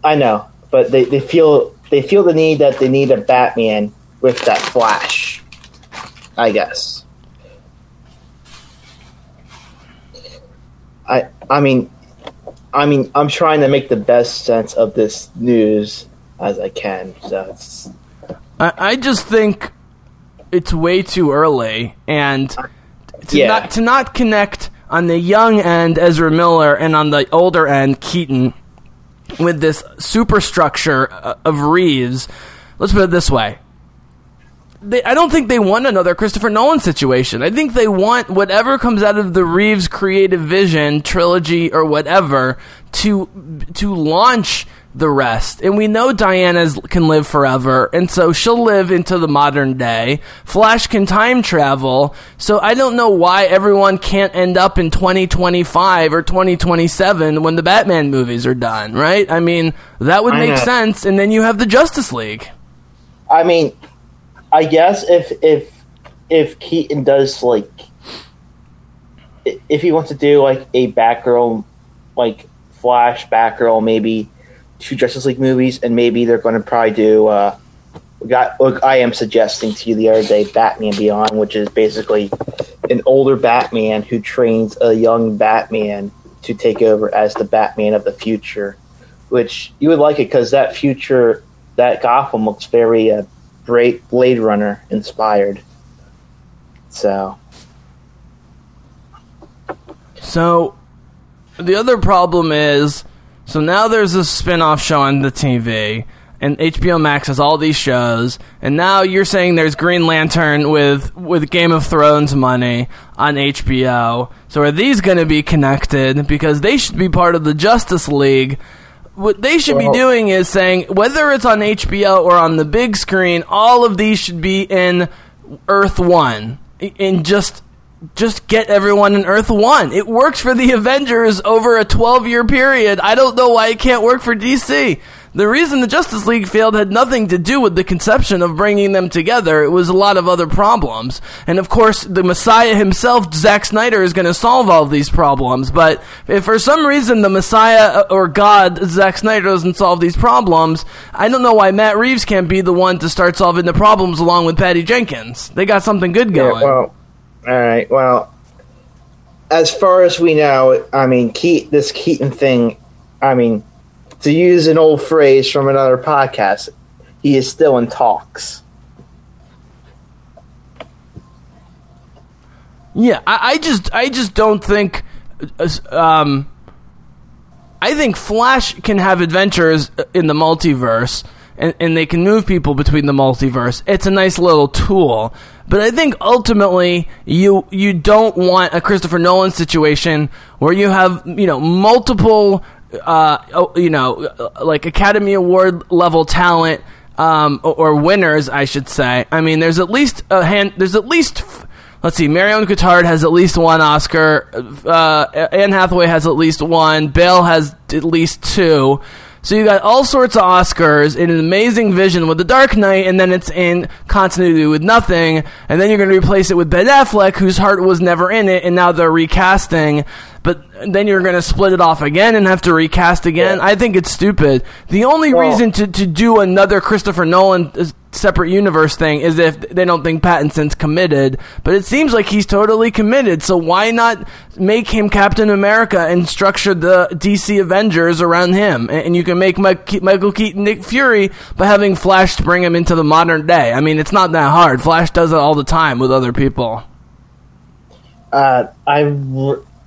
S2: I know, but they, they feel they feel the need that they need a Batman with that Flash. I guess. I I mean, I mean, I'm trying to make the best sense of this news as I can. So it's
S1: I, I just think it's way too early, and to
S2: Yeah.
S1: not to not connect on the young end Ezra Miller and on the older end Keaton with this superstructure uh, of Reeves. Let's put it this way. They, I don't think they want another Christopher Nolan situation. I think they want whatever comes out of the Reeves creative vision trilogy or whatever to to launch the rest. And we know Diana's can live forever, and so she'll live into the modern day. Flash can time travel, so I don't know why everyone can't end up in 2025 or 2027 when the Batman movies are done, right? I mean, that would make sense, and then you have the Justice League.
S2: I mean, I guess if if if Keaton does like if he wants to do like a Batgirl, like Flash Batgirl, maybe two Justice League movies, and maybe they're going to probably do. Uh, we got. Look, I am suggesting to you the other day, Batman Beyond, which is basically an older Batman who trains a young Batman to take over as the Batman of the future. Which you would like it because that future, that Gotham looks very uh, great Blade Runner inspired. So
S1: So the other problem is so now there's a spin-off show on the TV and HBO Max has all these shows and now you're saying there's Green Lantern with with Game of Thrones money on HBO. So are these going to be connected because they should be part of the Justice League? What they should
S2: Well-
S1: be doing is saying whether it's on HBO or on the big screen, all of these should be in Earth 1 in just just get everyone in Earth 1. It works for the Avengers over a 12 year period. I don't know why it can't work for DC. The reason the Justice League failed had nothing to do with the conception of bringing them together. It was a lot of other problems. And of course, the Messiah himself, Zack Snyder, is going to solve all of these problems. But if for some reason the Messiah uh, or God, Zack Snyder, doesn't solve these problems, I don't know why Matt Reeves can't be the one to start solving the problems along with Patty Jenkins. They got something good
S2: yeah,
S1: going.
S2: well, all right. Well, as far as we know, I mean, Keat, this Keaton thing. I mean, to use an old phrase from another podcast, he is still in talks.
S1: Yeah, I, I just I just don't think. uh, Um, I think Flash can have adventures in the multiverse, and, and they can move people between the multiverse. It's a nice little tool, but I think ultimately you you don't want a Christopher Nolan situation where you have you know multiple uh oh, you know uh, like Academy Award level talent um or, winners I should say. I mean, there's at least a hand. There's at least. Let's see. Marion Cotillard has at least one Oscar. Uh, Anne Hathaway has at least one. Bale has at least two. So you got all sorts of Oscars in an amazing vision with The Dark Knight, and then it's in continuity with nothing, and then you're going to replace it with Ben Affleck, whose heart was never in it, and now they're recasting. But then you're going to split it off again and have to recast again.
S2: Yeah.
S1: I think it's stupid. The only
S2: Well-
S1: reason to, to do another Christopher Nolan separate universe thing is if they don't think Pattinson's committed. But it seems like he's totally committed. So why not make him Captain America and structure the DC Avengers around him? And, you can make Mike, Michael Keaton Nick Fury by having Flash bring him into the modern day. I mean, it's not that hard. Flash does it all the time with other people.
S2: Uh, I,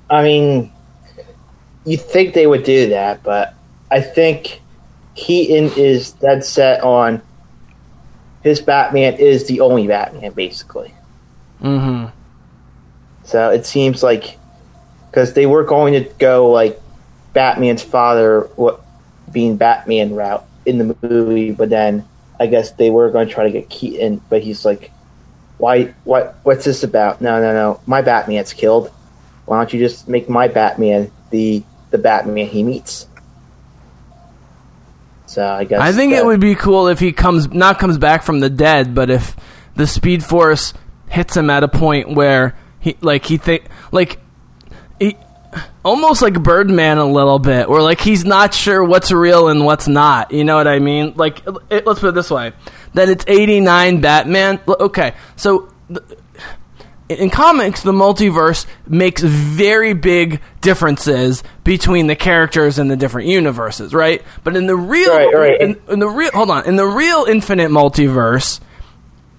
S2: I mean, you think they would do that, but I think Keaton is dead set on his Batman is the only Batman, basically.
S1: hmm
S2: So it seems like because they were going to go like Batman's father what being Batman route in the movie, but then I guess they were going to try to get Keaton, but he's like, "Why? What? What's this about? No, no, no! My Batman's killed. Why don't you just make my Batman the the Batman he meets?" So I guess
S1: I think
S2: that-
S1: it would be cool if he comes not comes back from the dead, but if the Speed Force hits him at a point where he like he think like he almost like Birdman a little bit, where like he's not sure what's real and what's not. You know what I mean? Like it, let's put it this way: that it's eighty nine Batman. Okay, so. In comics, the multiverse makes very big differences between the characters in the different universes, right? But in the real,
S2: Right, right.
S1: In, in the real, hold on, in the real infinite multiverse,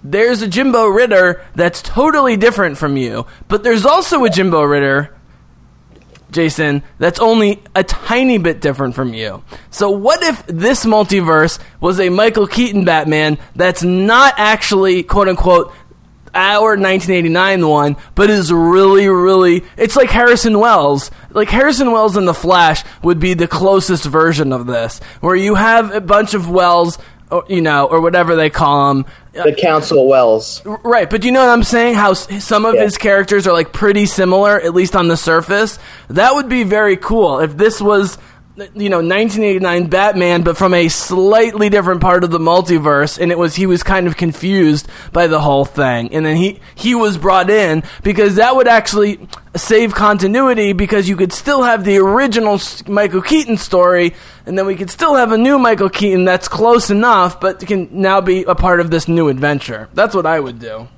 S1: there's a Jimbo Ritter that's totally different from you, but there's also a Jimbo Ritter Jason, that's only a tiny bit different from you. So what if this multiverse was a Michael Keaton Batman that's not actually quote unquote our 1989 one, but is really, really, it's like Harrison Wells. Like Harrison Wells in The Flash would be the closest version of this, where you have a bunch of Wells, or, you know, or whatever they call them, uh,
S2: The Council Wells.
S1: Right, but you know what I'm saying? How some of
S2: Yeah.
S1: his characters are like pretty similar, at least on the surface. That would be very cool if this was, you know, 1989 Batman, but from a slightly different part of the multiverse, and it was he was kind of confused by the whole thing, and then he he was brought in because that would actually save continuity because you could still have the original Michael Keaton story, and then we could still have a new Michael Keaton that's close enough, but can now be a part of this new adventure. That's what I would do.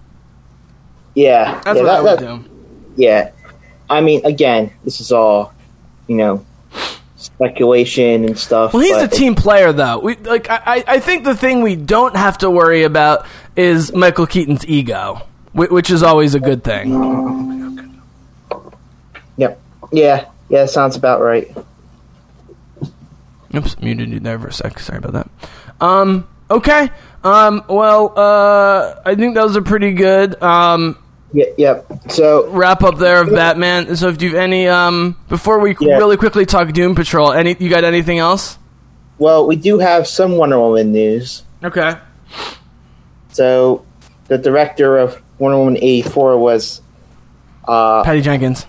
S2: Yeah.
S1: That's
S2: yeah,
S1: what
S2: that-
S1: I would
S2: that-
S1: do.
S2: Yeah. I mean, again, this is all, you know, speculation and stuff.
S1: Well, he's a team player, though. We like. I, I I think the thing we don't have to worry about is Michael Keaton's ego, which is always a good thing.
S2: Yep. Yeah. Yeah. Sounds about right.
S1: Oops, muted you there for a sec. Sorry about that. Um. Okay. Um. Well. Uh. I think those are pretty good. Um.
S2: Yeah. Yep. So
S1: Wrap up there of Batman. So, if you have any, um, before we
S2: Yeah.
S1: really quickly talk Doom Patrol, any you got anything else?
S2: Well, we do have some Wonder Woman news.
S1: Okay.
S2: So, the director of Wonder Woman eighty four was, uh,
S1: Patty Jenkins.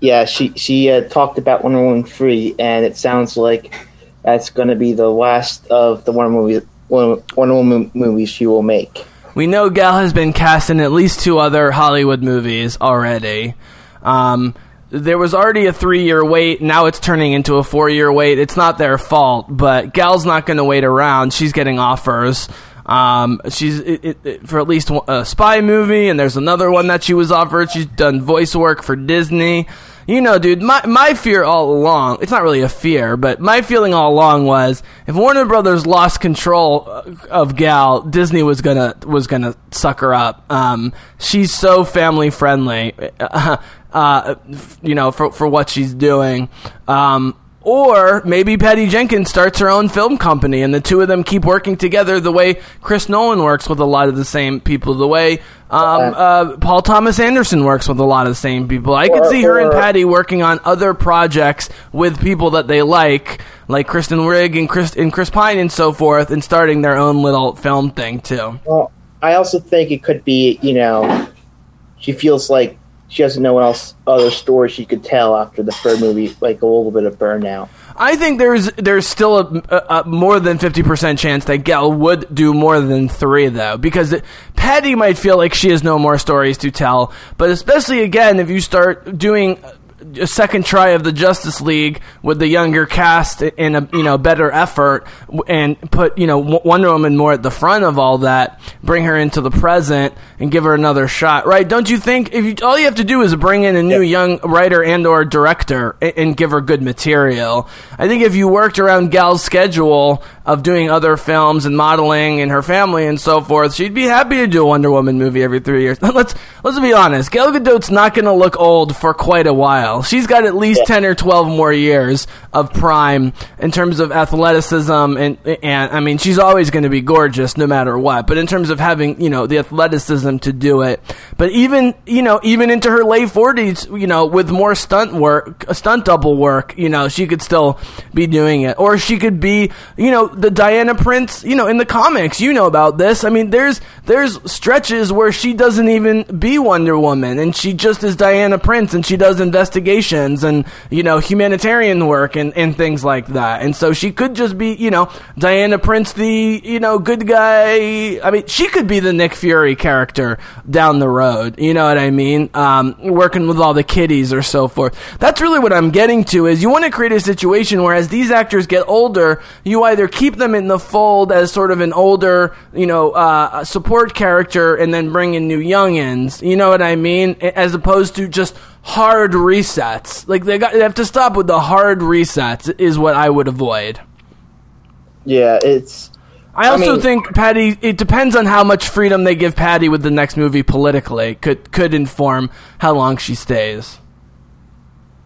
S2: yeah, she she uh, talked about Wonder Woman three, and it sounds like that's going to be the last of the Wonder movie Wonder Woman movies she will make.
S1: We know Gal has been cast in at least two other Hollywood movies already. Um, there was already a three year wait. Now it's turning into a four year wait. It's not their fault, but Gal's not going to wait around. She's getting offers. Um, she's it, it, it- for at least a spy movie, and there's another one that she was offered. She's done voice work for Disney. You know, dude, my my fear all along, it's not really a fear, but my feeling all along was if Warner Brothers lost control uh, of Gal, Disney was gonna was gonna suck her up. Um, she's so family friendly, uh, uh, you know, for for what she's doing. Um, or maybe Patty Jenkins starts her own film company and the two of them keep working together the way Chris Nolan works with a lot of the same people, the way um, uh, Paul Thomas Anderson works with a lot of the same people. I could
S2: Or-
S1: see her and Patty working on other projects with people that they like, like Kristen Wiig and Chris, and Chris Pine and so forth, and starting their own little film thing too.
S2: Well, I also think it could be, you know, she feels like she doesn't know what else other stories she could tell after the third movie, like a little bit of burnout.
S1: I think there's there's still a, a, a more than fifty percent chance that Gal would do more than three though, because Patty might feel like she has no more stories to tell. But especially again, if you start doing a second try of the Justice League with the younger cast and a you know better effort, and put you know Wonder Woman more at the front of all that, bring her into the present and give her another shot, right? Don't you think? If you, all you have to do is bring in a new young writer and or director and, and give her good material. I think if you worked around Gal's schedule of doing other films and modeling and her family and so forth, she'd be happy to do a Wonder Woman movie every three years. let's let's be honest. Gal Gadot's not going to look old for quite a while. She's got at least ten or twelve more years of prime in terms of athleticism and and I mean she's always going to be gorgeous no matter what. But in terms of having you know the athleticism to do it, but even you know even into her late forties, you know with more stunt work, stunt double work, you know she could still be doing it, or she could be you know the Diana Prince, you know in the comics, you know about this. I mean there's there's stretches where she doesn't even be Wonder Woman and she just is Diana Prince and she does investigative investigations and you know humanitarian work and, and things like that. And so she could just be you know Diana Prince, the you know good guy. I mean, she could be the Nick Fury character down the road. You know what I mean? Um, working with all the kiddies or so forth. That's really what I'm getting to. Is you want to create a situation where as these actors get older, you either keep them in the fold as sort of an older you know uh, support character and then bring in new youngins. You know what I mean? As opposed to just hard resets. Like they got they have to stop with the hard resets is what I would avoid.
S2: Yeah, it's
S1: I also
S2: mean-
S1: think Patty. It depends on how much freedom they give Patty with the next movie politically. Could could inform how long she stays.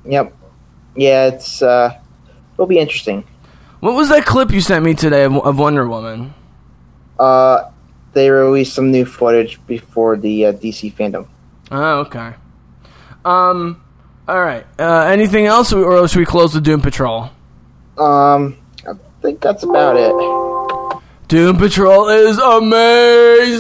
S2: yep. Yeah, it's uh it'll be interesting.
S1: What was that clip you sent me today of, of Wonder Woman?
S2: Uh they released some new footage before the uh, DC FanDome.
S1: Oh, okay. Um. All right. Uh, anything else, or else we close the Doom Patrol?
S2: Um I think that's about it.
S1: Doom Patrol is amazing.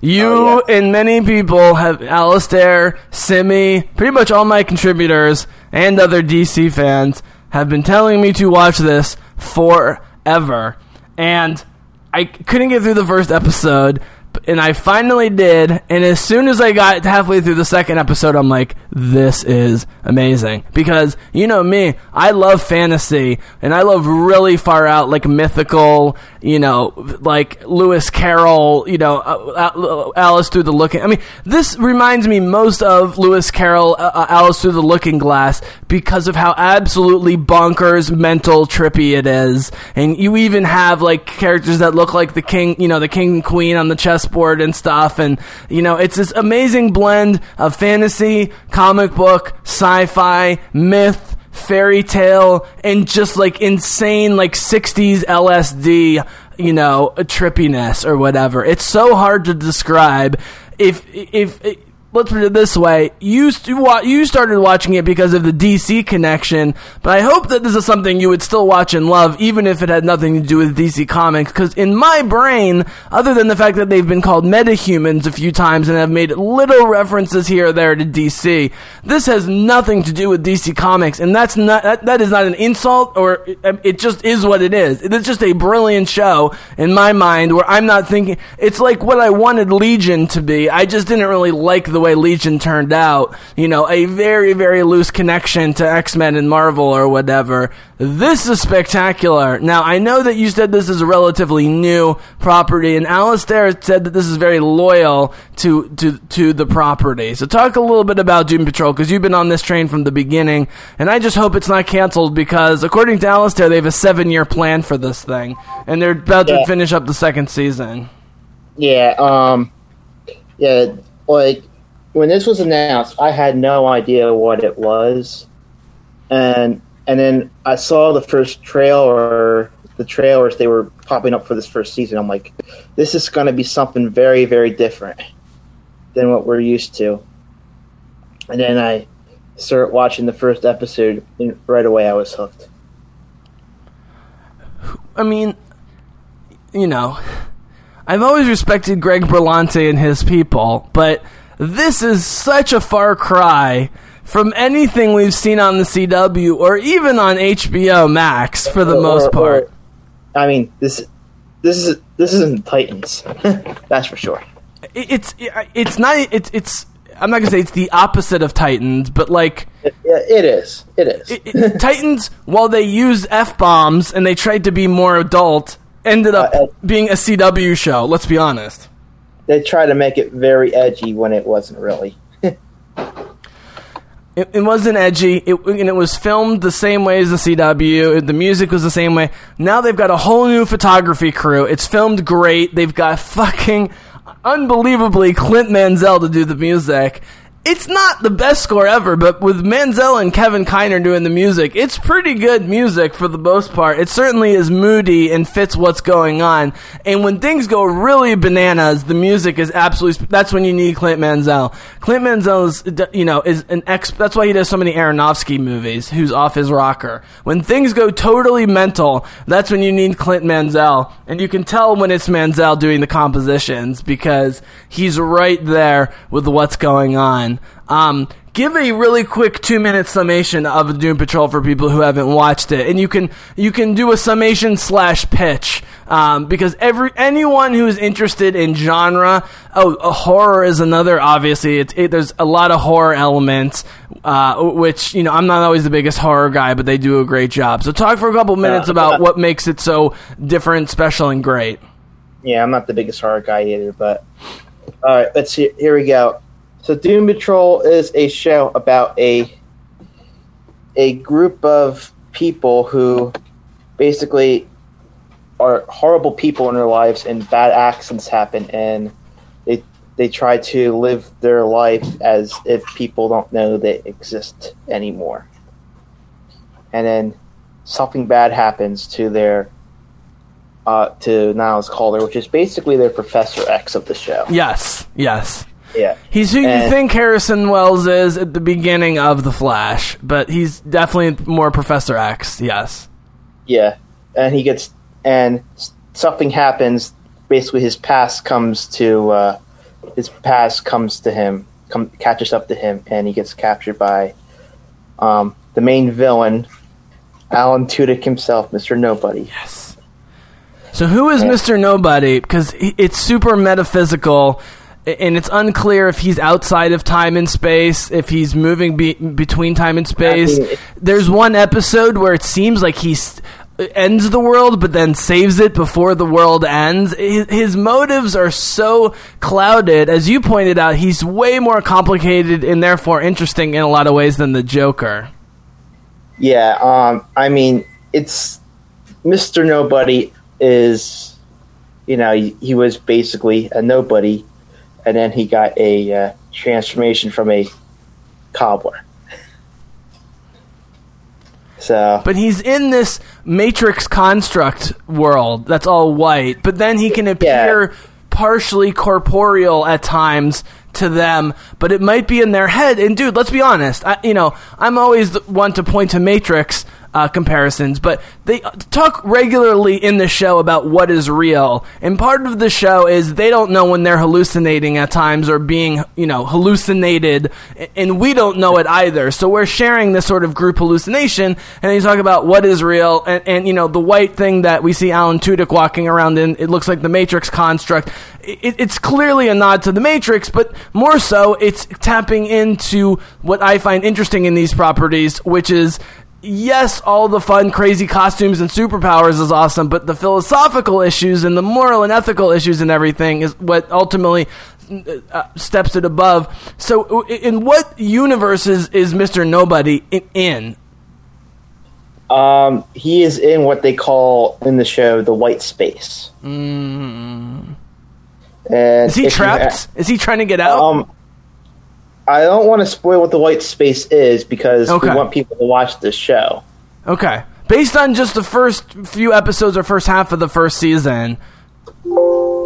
S1: You
S2: Oh,
S1: and many people have Alistair, Simi, pretty much all my contributors and other DC fans have been telling me to watch this forever. And I couldn't get through the first episode, and I finally did. And as soon as I got halfway through the second episode, I'm like, this is amazing. Because, you know me, I love fantasy, and I love really far out, like mythical, you know, like Lewis Carroll, you know, uh, uh, Alice Through the Looking. I mean, this reminds me most of Lewis Carroll, uh, uh, Alice Through the Looking Glass, because of how absolutely bonkers, mental, trippy it is. And you even have like characters that look like the king, you know, the king and queen on the chessboard and stuff. And you know, it's this amazing blend of fantasy, comic book, sci-fi, myth, fairy tale, and just like insane like 60s LSD, you know, trippiness or whatever. It's so hard to describe. If if let's put it this way: you you started watching it because of the DC connection, but I hope that this is something you would still watch and love, even if it had nothing to do with DC Comics. Because in my brain, other than the fact that they've been called metahumans a few times and have made little references here or there to DC, this has nothing to do with DC Comics, and that's not that, that is not an insult, or it, it just is what it is. It's just a brilliant show in my mind, where I'm not thinking it's like what I wanted Legion to be. I just didn't really like the way Legion turned out. You know, a very, very loose connection to X Men and Marvel or whatever. This is spectacular. Now, I know that you said this is a relatively new property, and Alistair said that this is very loyal to, to, to the property. So, talk a little bit about Doom Patrol, because you've been on this train from the beginning, and I just hope it's not canceled, because according to Alistair, they have a seven year plan for this thing, and they're about to finish up the second season.
S2: Yeah, um yeah, like when this was announced, I had no idea what it was. And and then I saw the first trailer the trailers they were popping up for this first season. I'm like, this is going to be something very very different than what we're used to. And then I started watching the first episode and right away I was hooked.
S1: I mean, you know, I've always respected Greg Berlanti and his people, but this is such a far cry from anything we've seen on the CW or even on HBO Max for the
S2: Or-
S1: most
S2: or-
S1: part.
S2: I mean, this this is this isn't Titans. That's for sure.
S1: It's it's not it's it's I'm not gonna say it's the opposite of Titans, but like
S2: It, it is. It is.
S1: it, it, Titans, while they used f bombs and they tried to be more adult, ended up
S2: Uh, uh,
S1: being a CW show. Let's be honest.
S2: They try to make it very edgy when it wasn't really.
S1: It, it wasn't edgy, it, and it was filmed the same way as the CW. The music was the same way. Now they've got a whole new photography crew. It's filmed great. They've got fucking unbelievably Clint Mansell to do the music. It's not the best score ever, but with Mansell and Kevin Kiner doing the music, it's pretty good music for the most part. It certainly is moody and fits what's going on. And when things go really bananas, the music is absolutely. That's when you need Clint Mansell. Clint Mansell is, you know, is an ex. That's why he does so many Aronofsky movies. Who's off his rocker. When things go totally mental, that's when you need Clint Mansell, and you can tell when it's Mansell doing the compositions because he's right there with what's going on. Um, give a really quick two minute summation of Doom Patrol for people who haven't watched it, and you can you can do a summation slash pitch um, because every anyone who is interested in genre, oh, a horror is another. Obviously, it's it, there's a lot of horror elements, uh, which you know I'm not always the biggest horror guy, but they do a great job. So talk for a couple minutes
S2: Uh,
S1: about what makes it so different, special, and great.
S2: Yeah, I'm not the biggest horror guy either, but all right, let's see. Here we go. So, Doom Patrol is a show about a a group of people who basically are horrible people in their lives, and bad accidents happen, and they they try to live their life as if people don't know they exist anymore. And then something bad happens to their uh, to Niles Caulder, which is basically their Professor X of the show.
S1: Yes, yes.
S2: Yeah.
S1: He's who you think Harrison Wells is at the beginning of The Flash, but he's definitely more Professor X, yes.
S2: Yeah, and he gets and something happens. Basically, his past comes to uh, his past comes to him, come catches up to him, and he gets captured by um, the main villain, Alan Tudyk himself, Mister Nobody.
S1: Yes. So who is Mr. Nobody? Because it's super metaphysical, and it's unclear if he's outside of time and space, if he's moving be- between time and space.
S2: mean,
S1: There's one episode where it seems like he ends the world, but then saves it before the world ends. His, his motives are so clouded, as you pointed out. He's way more complicated and therefore interesting in a lot of ways than the Joker.
S2: Yeah, um, I mean, it's Mister Nobody is, you know, he, he was basically a nobody, and then he got a uh, transformation from a cobbler. So,
S1: But he's in this matrix construct world that's all white, but then he can appear partially corporeal at times to them, but it might be in their head. And dude, let's be honest. I, you know, I'm always the one to point to Matrix uh, comparisons, but they talk regularly in the show about what is real. And part of the show is they don't know when they're hallucinating at times or being, you know, hallucinated, and we don't know it either. So we're sharing this sort of group hallucination, and you talk about what is real, and, and you know, the white thing that we see Alan Tudyk walking around in, it looks like the Matrix construct. It, it's clearly a nod to the Matrix, but more so, it's tapping into what I find interesting in these properties, which is yes, all the fun, crazy costumes and superpowers is awesome, but the philosophical issues and the moral and ethical issues and everything is what ultimately uh, steps it above. So, in what universes is Mister Nobody in?
S2: um, he is in what they call in the show the white space. And
S1: Is he
S2: you
S1: trapped? is he trying to get out?
S2: Um, I don't want to spoil what the white space is because
S1: Okay.
S2: we want people to watch this show.
S1: Okay. Based on just the first few episodes or first half of the first season,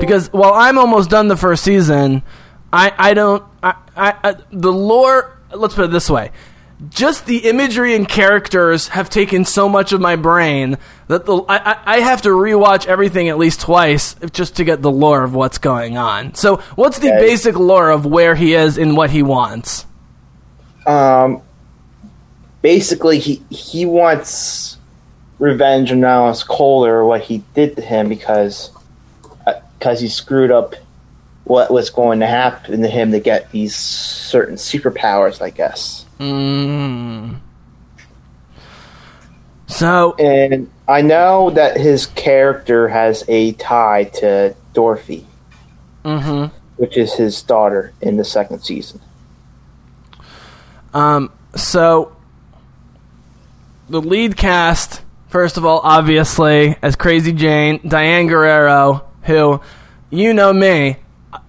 S1: because while I'm almost done the first season, I I don't I, I, I the lore. Let's put it this way: just the imagery and characters have taken so much of my brain that the I, I- have to rewatch everything at least twice just to get the lore of what's going on. So, what's the
S2: Okay.
S1: basic lore of where he is and what he wants?
S2: Um, basically, he he wants revenge on Niles Caulder or what he did to him because because he screwed up what was going to happen to him to get these certain superpowers, I guess.
S1: Mm. So,
S2: And I know that his character has a tie to Dorothy,
S1: mhm.
S2: which is his daughter in the second season.
S1: Um, so the lead cast, first of all, obviously, as Crazy Jane, Diane Guerrero, who, you know me,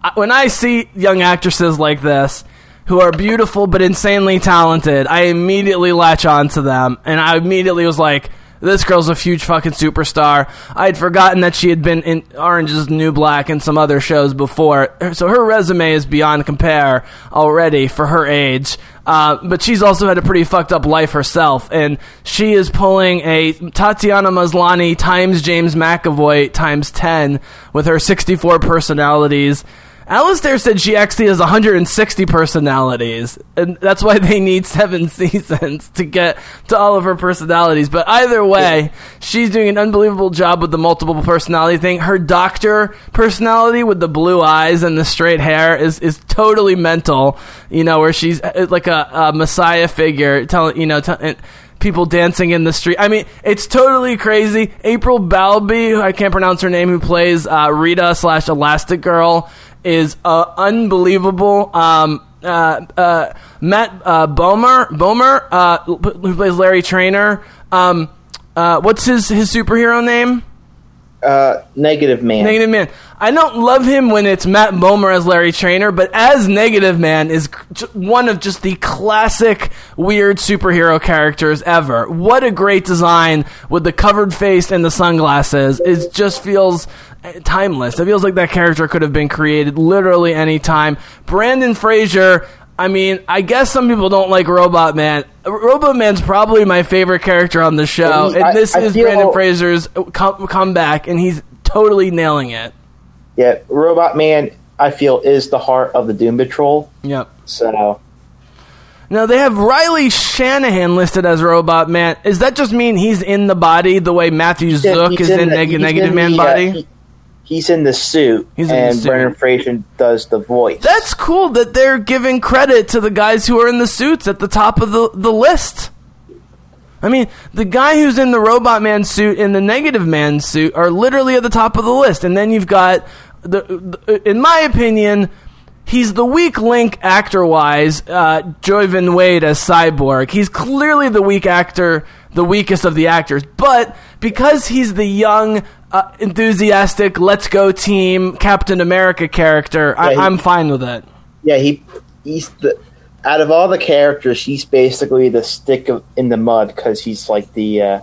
S1: I, when I see young actresses like this, who are beautiful but insanely talented, I immediately latch on to them, and I immediately was like, this girl's a huge fucking superstar. I had forgotten that she had been in Orange is the New Black and some other shows before, so her resume is beyond compare already for her age. Uh, but she's also had a pretty fucked up life herself, and she is pulling a Tatiana Maslany times James McAvoy times 10 with her 64 personalities. Alistair said she actually has 160 personalities, and that's why they need seven seasons to get to all of her personalities. But either way, she's doing an unbelievable job with the multiple personality thing. Her doctor personality with the blue eyes and the straight hair is is totally mental. You know, where she's uh, like a, a messiah figure, telling you know. T- people dancing in the street. I mean, it's totally crazy. April Bowlby, I can't pronounce her name, who plays uh, Rita slash Elastic Girl, is uh, unbelievable. Um, uh, uh, Matt uh, Bomer, Bomer, uh, who plays Larry Trainor. Um, uh, what's his his superhero name?
S2: Uh, Negative Man.
S1: Negative Man. I don't love him when it's Matt Bomer as Larry Trainor, but as Negative Man is one of just the classic weird superhero characters ever. What a great design with the covered face and the sunglasses. It just feels eh, timeless. It feels like that character could have been created literally any time. Brendan Fraser. I mean, I guess some people don't like Robot Man. Robot Man's probably my favorite character on the show,
S2: And he-
S1: and this
S2: I
S1: is
S2: feel-
S1: Brendan Fraser's come, comeback, and he's totally nailing it.
S2: Yeah, Robot Man, I feel, is the heart of the Doom Patrol.
S1: Yep.
S2: So,
S1: Now they have Riley Shanahan listed as Robot Man. Does that just mean he's in the body the way Matthew
S2: yeah,
S1: Zook
S2: he's
S1: is in,
S2: the-
S1: Neg- Negative
S2: in
S1: Man
S2: the, uh,
S1: body?
S2: he- he's in the suit,
S1: He's in the
S2: and
S1: suit.
S2: Brendan Fraser does the voice.
S1: That's cool that they're giving credit to the guys who are in the suits at the top of the, the list. I mean, the guy who's in the Robot Man suit and the Negative Man suit are literally at the top of the list. And then you've got, the, the in my opinion, he's the weak link actor wise, uh, Joivan Wade as Cyborg. He's clearly the weak actor, the weakest of the actors. But because he's the young, uh, enthusiastic, let's go team Captain America character, I,
S2: Yeah, he-
S1: I'm fine with it.
S2: yeah, he he's the out of all the characters, he's basically the stick of, in the mud because he's like the uh,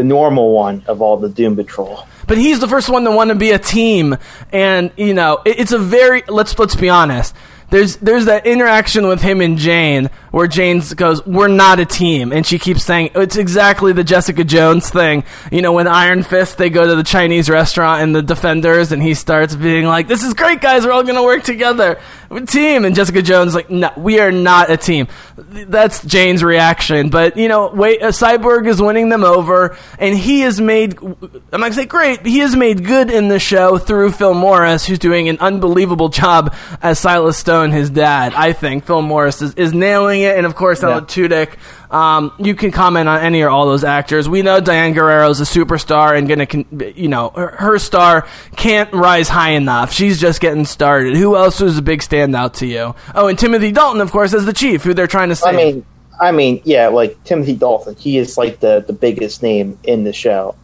S2: the normal one of all the Doom Patrol.
S1: but he's the first one to want to be a team and you know it, it's a very let's let's be honest there's there's that interaction with him and Jane where Jane goes we're not a team. And she keeps saying it's exactly the Jessica Jones thing. You know when Iron Fist they go to the Chinese restaurant and the defenders and he starts being like this is great guys. We're all gonna work together. We're team. And Jessica Jones like no we are not a team. That's Jane's reaction. But you know wait uh, Cyborg is winning them over and he has made I'm gonna say great he has made good in the show through Phil Morris who's doing an unbelievable job as Silas Stone his dad I think. Phil Morris is, is nailing it and of course Alan Tudyk. Um, you can comment on any or all those actors. We know Diane Guerrero is a superstar and gonna con- you know her, her star can't rise high enough. She's just getting started. Who else was a big standout to you? Oh and Timothy Dalton of course as the chief who they're trying to save.
S2: I mean, I mean, yeah, like Timothy Dalton, he is like the the biggest name in the show.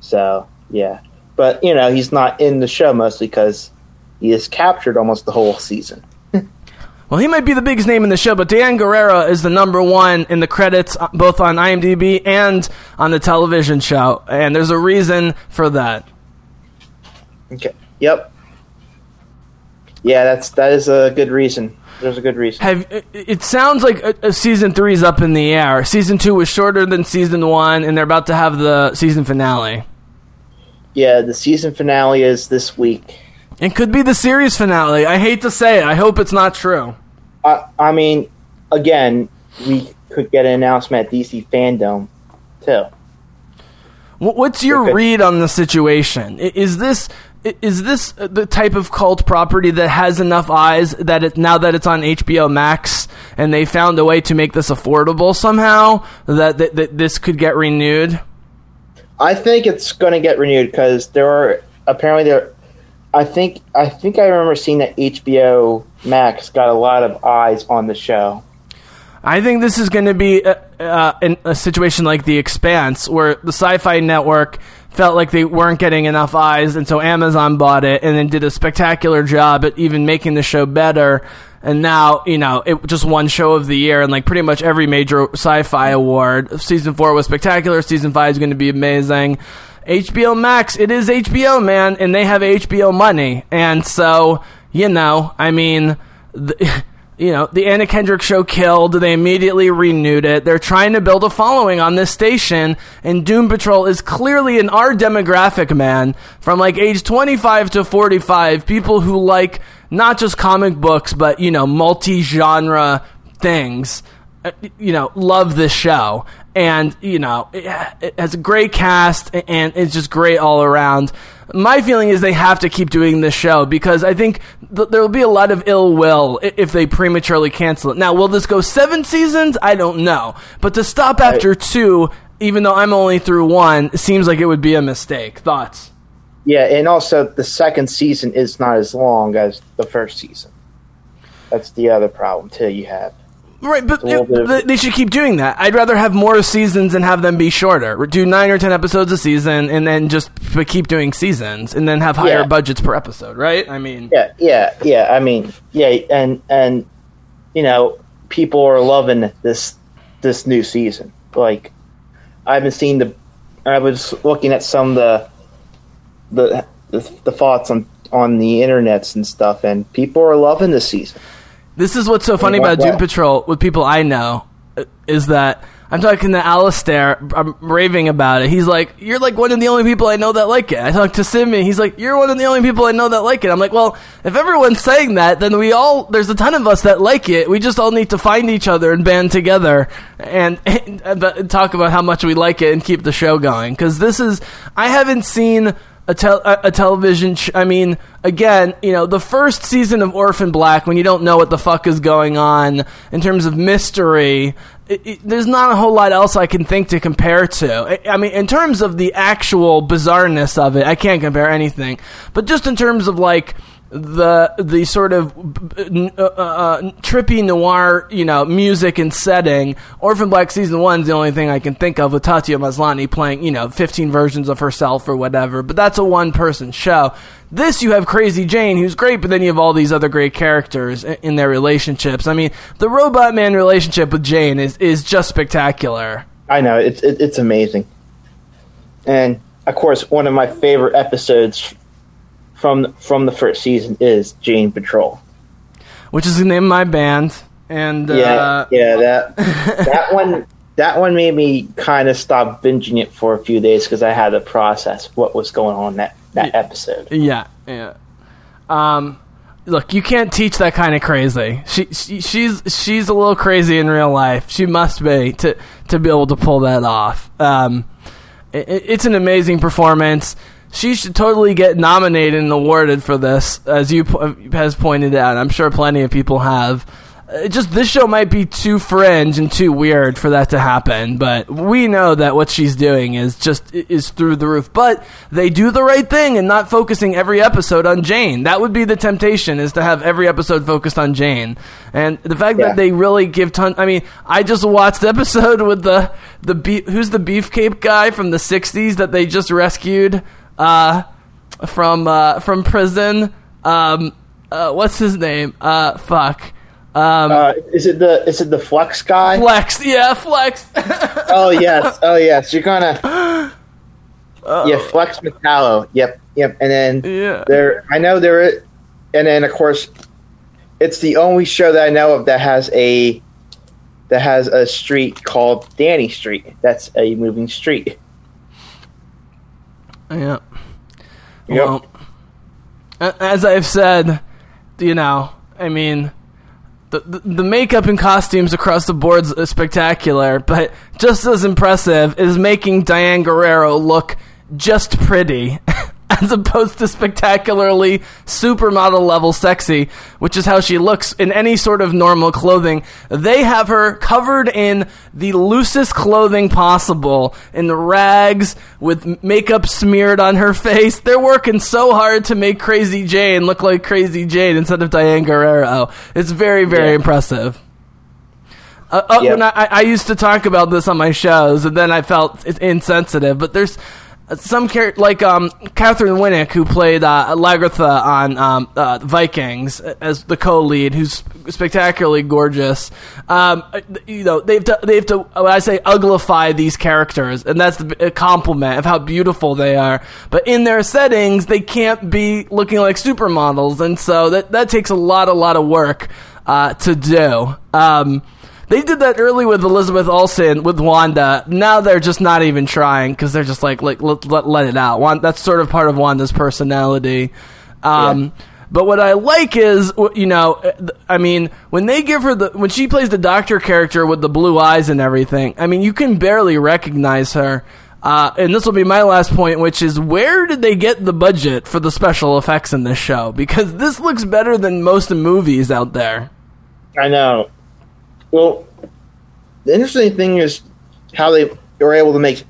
S2: So yeah, but you know he's not in the show mostly because he is captured almost the whole season.
S1: Well, he might be the biggest name in the show, but Dan Guerrero is the number one in the credits, uh, both on IMDb and on the television show, and there's a reason for that.
S2: Okay. Yep. Yeah, that's that is a good reason. There's a good reason.
S1: Have it- sounds like a, uh, season three is up in the air. Season two was shorter than season one, and they're about to have the season finale.
S2: Yeah, the season finale is this week.
S1: It could be the series finale. I hate to say it. I hope it's not true.
S2: I, I mean, again, we could get an announcement at DC FanDome too.
S1: What's your read on the situation? Is this is this the type of cult property that has enough eyes that it now that it's on HBO Max and they found a way to make this affordable somehow that that, that this could get renewed?
S2: I think it's going to get renewed because there are apparently there. I think I think I remember seeing that HBO Max got a lot of eyes on the show.
S1: I think this is going to be a, uh, in a situation like The Expanse, where the Sci-Fi Network felt like they weren't getting enough eyes, and so Amazon bought it and then did a spectacular job at even making the show better. And now, you know, it just won Show of the Year and like pretty much every major sci-fi award. Season four was spectacular. Season five is going to be amazing. HBO Max, it is HBO, man, and they have HBO money, and so you know, I mean. The, you know, the Anna Kendrick show killed. They immediately renewed it. They're trying to build a following on this station, and Doom Patrol is clearly in our demographic, man, from like age 25 to 45, people who like not just comic books, but, you know, multi genre things, uh, you know, love this show. And, you know, it, it has a great cast, and it's just great all around my feeling is they have to keep doing this show because I think th- there will be a lot of ill will if they prematurely cancel it. Now, will this go seven seasons? I don't know. But to stop after two, even though I'm only through one, seems like it would be a mistake. Thoughts?
S2: Yeah, and also the second season is not as long as the first season. That's the other problem too. You have
S1: Right, but
S2: a little bit of-
S1: th- they should keep doing that. I'd rather have more seasons and have them be shorter. Do nine or ten episodes a season, and then just keep doing seasons, and then have higher
S2: Yeah.
S1: budgets per episode. Right? I mean,
S2: yeah, yeah, yeah. I mean, yeah, and and you know, people are loving this this new season. Like, I haven't seen the. I was looking at some of the the the, the thoughts on on the internets and stuff, and people are loving this season.
S1: This is what's so funny about Doom. Patrol with people I know uh, is that I'm talking to Alistair. I'm raving about it. He's like, "You're like one of the only people I know that like it." I talked to Simi. He's like, "You're one of the only people I know that like it." I'm like, "Well, if everyone's saying that, then we all there's a ton of us that like it. We just all need to find each other and band together and, and talk about how much we like it and keep the show going." Because this is I haven't seen a, tel- a, a television. Sh- I mean, again, you know, the first season of Orphan Black, when you don't know what the fuck is going on in terms of mystery, it, it, there's not a whole lot else I can think to compare to. I, I mean, in terms of the actual bizarreness of it, I can't compare anything. But just in terms of like the the sort of uh, uh, trippy noir, you know, music and setting. Orphan Black season one's the only thing I can think of with Tatiana Maslany playing, you know, 15 versions of herself or whatever. But that's a one person show. This you have Crazy Jane, who's great, but then you have all these other great characters in, in their relationships. I mean, the Robot Man relationship with Jane is is just spectacular.
S2: I know it's it, it's amazing, and of course, one of my favorite episodes from from the first season is Jane Patrol.
S1: Which is the name of my band, and
S2: Yeah,
S1: uh,
S2: yeah, that that one that one made me kind of stop binging it for a few days because I had to process what was going on in that that episode.
S1: Yeah, yeah. Um, look, you can't teach that kind of crazy. She, she she's she's a little crazy in real life. She must be to to be able to pull that off. Um, it, it's an amazing performance. She should totally get nominated and awarded for this, as you po- has pointed out. I'm sure plenty of people have. It just this show might be too fringe and too weird for that to happen, but we know that what she's doing is just is through the roof. But they do the right thing and not focusing every episode on Jane. That would be the temptation is to have every episode focused on Jane. And the fact
S2: Yeah.
S1: that they really give ton I mean, I just watched the episode with the the be- who's the beefcake guy from the 60s that they just rescued uh from uh from prison. Um uh what's his name? Uh fuck. Um
S2: Uh, is it the is it the Flex guy?
S1: Flex, yeah, Flex.
S2: oh yes, oh yes. You're gonna yeah, Flex Mentallo. Yep, yep. And then
S1: Yeah.
S2: there, I know there, is, and then of course, it's the only show that I know of that has a that has a street called Danny Street. That's a moving street.
S1: Yeah.
S2: Yep.
S1: Well, as I've said, you know, I mean, the, the the makeup and costumes across the boards is spectacular, but just as impressive is making Diane Guerrero look just pretty. As opposed to spectacularly supermodel level sexy, which is how she looks in any sort of normal clothing. They have her covered in the loosest clothing possible, in rags, with makeup smeared on her face. They're working so hard to make Crazy Jane look like Crazy Jane instead of Diane Guerrero. It's very, very
S2: Yeah.
S1: impressive. Uh, uh,
S2: Yep.
S1: when I, I used to talk about this on my shows, and then I felt it's insensitive. But there's some like um, Katheryn Winnick, who played uh, Lagertha on um, uh, Vikings as the co-lead, who's spectacularly gorgeous. Um, you know, they have to they have to when I say uglify these characters, and that's the a compliment of how beautiful they are. But in their settings, they can't be looking like supermodels, and so that that takes a lot a lot of work uh, to do. Um, they did that early with Elizabeth Olsen with Wanda. Now they're just not even trying because they're just like, like let, let, let it out. Wanda, that's sort of part of Wanda's personality. Um, But what I like is, you know, I mean, when they give her the when she plays the doctor character with the blue eyes and everything, I mean, you can barely recognize her. Uh, and this will be my last point, which is where did they get the budget for the special effects in this show? Because this looks better than most movies out there.
S2: I know. Well, the interesting thing is how they were able to make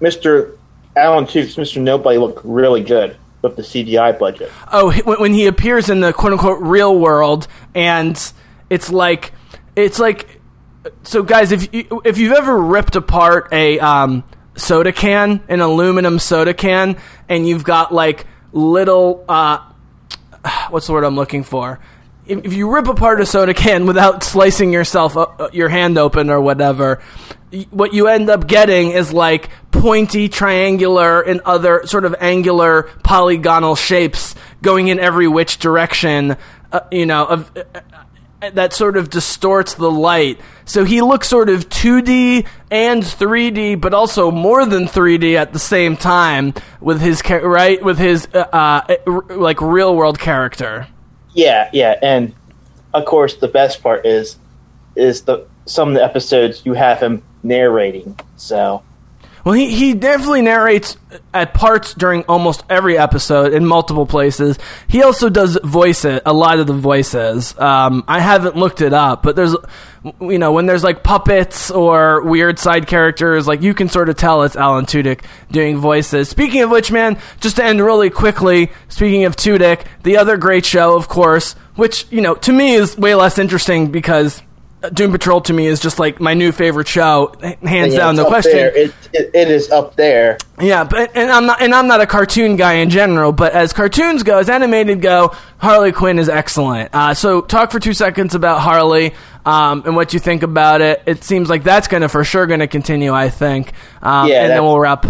S2: Mr. Alan Tudyk's, Mr. Nobody, look really good with the CGI budget.
S1: Oh, when he appears in the quote unquote real world, and it's like, it's like, so guys, if you, if you've ever ripped apart a um, soda can, an aluminum soda can, and you've got like little, uh, what's the word I'm looking for? If, you rip apart a soda can without slicing yourself uh, uh, your hand open or whatever, what you end up getting is like pointy, triangular, and other sort of angular polygonal shapes going in every which direction. Uh, you know, of uh, that sort of distorts the light. So he looks sort of 2D and 3D, but also more than 3D at the same time with his right with his uh, uh, like real world character.
S2: Yeah, yeah, and of course the best part is is the some of the episodes you have him narrating. So
S1: Well, he, he definitely narrates at parts during almost every episode in multiple places. He also does voice it, a lot of the voices. Um, I haven't looked it up, but there's, you know, when there's like puppets or weird side characters, like you can sort of tell it's Alan Tudyk doing voices. Speaking of which, man, just to end really quickly, speaking of Tudyk, the other great show, of course, which, you know, to me is way less interesting because Doom Patrol to me is just like my new favorite show, hands
S2: yeah,
S1: down, no question.
S2: It, it, it is up there.
S1: Yeah, but and I'm not and I'm not a cartoon guy in general, but as cartoons go, as animated go, Harley Quinn is excellent. Uh, so talk for two seconds about Harley um, and what you think about it. It seems like that's going to for sure going to continue. I think, um,
S2: Yeah,
S1: and then we'll wrap.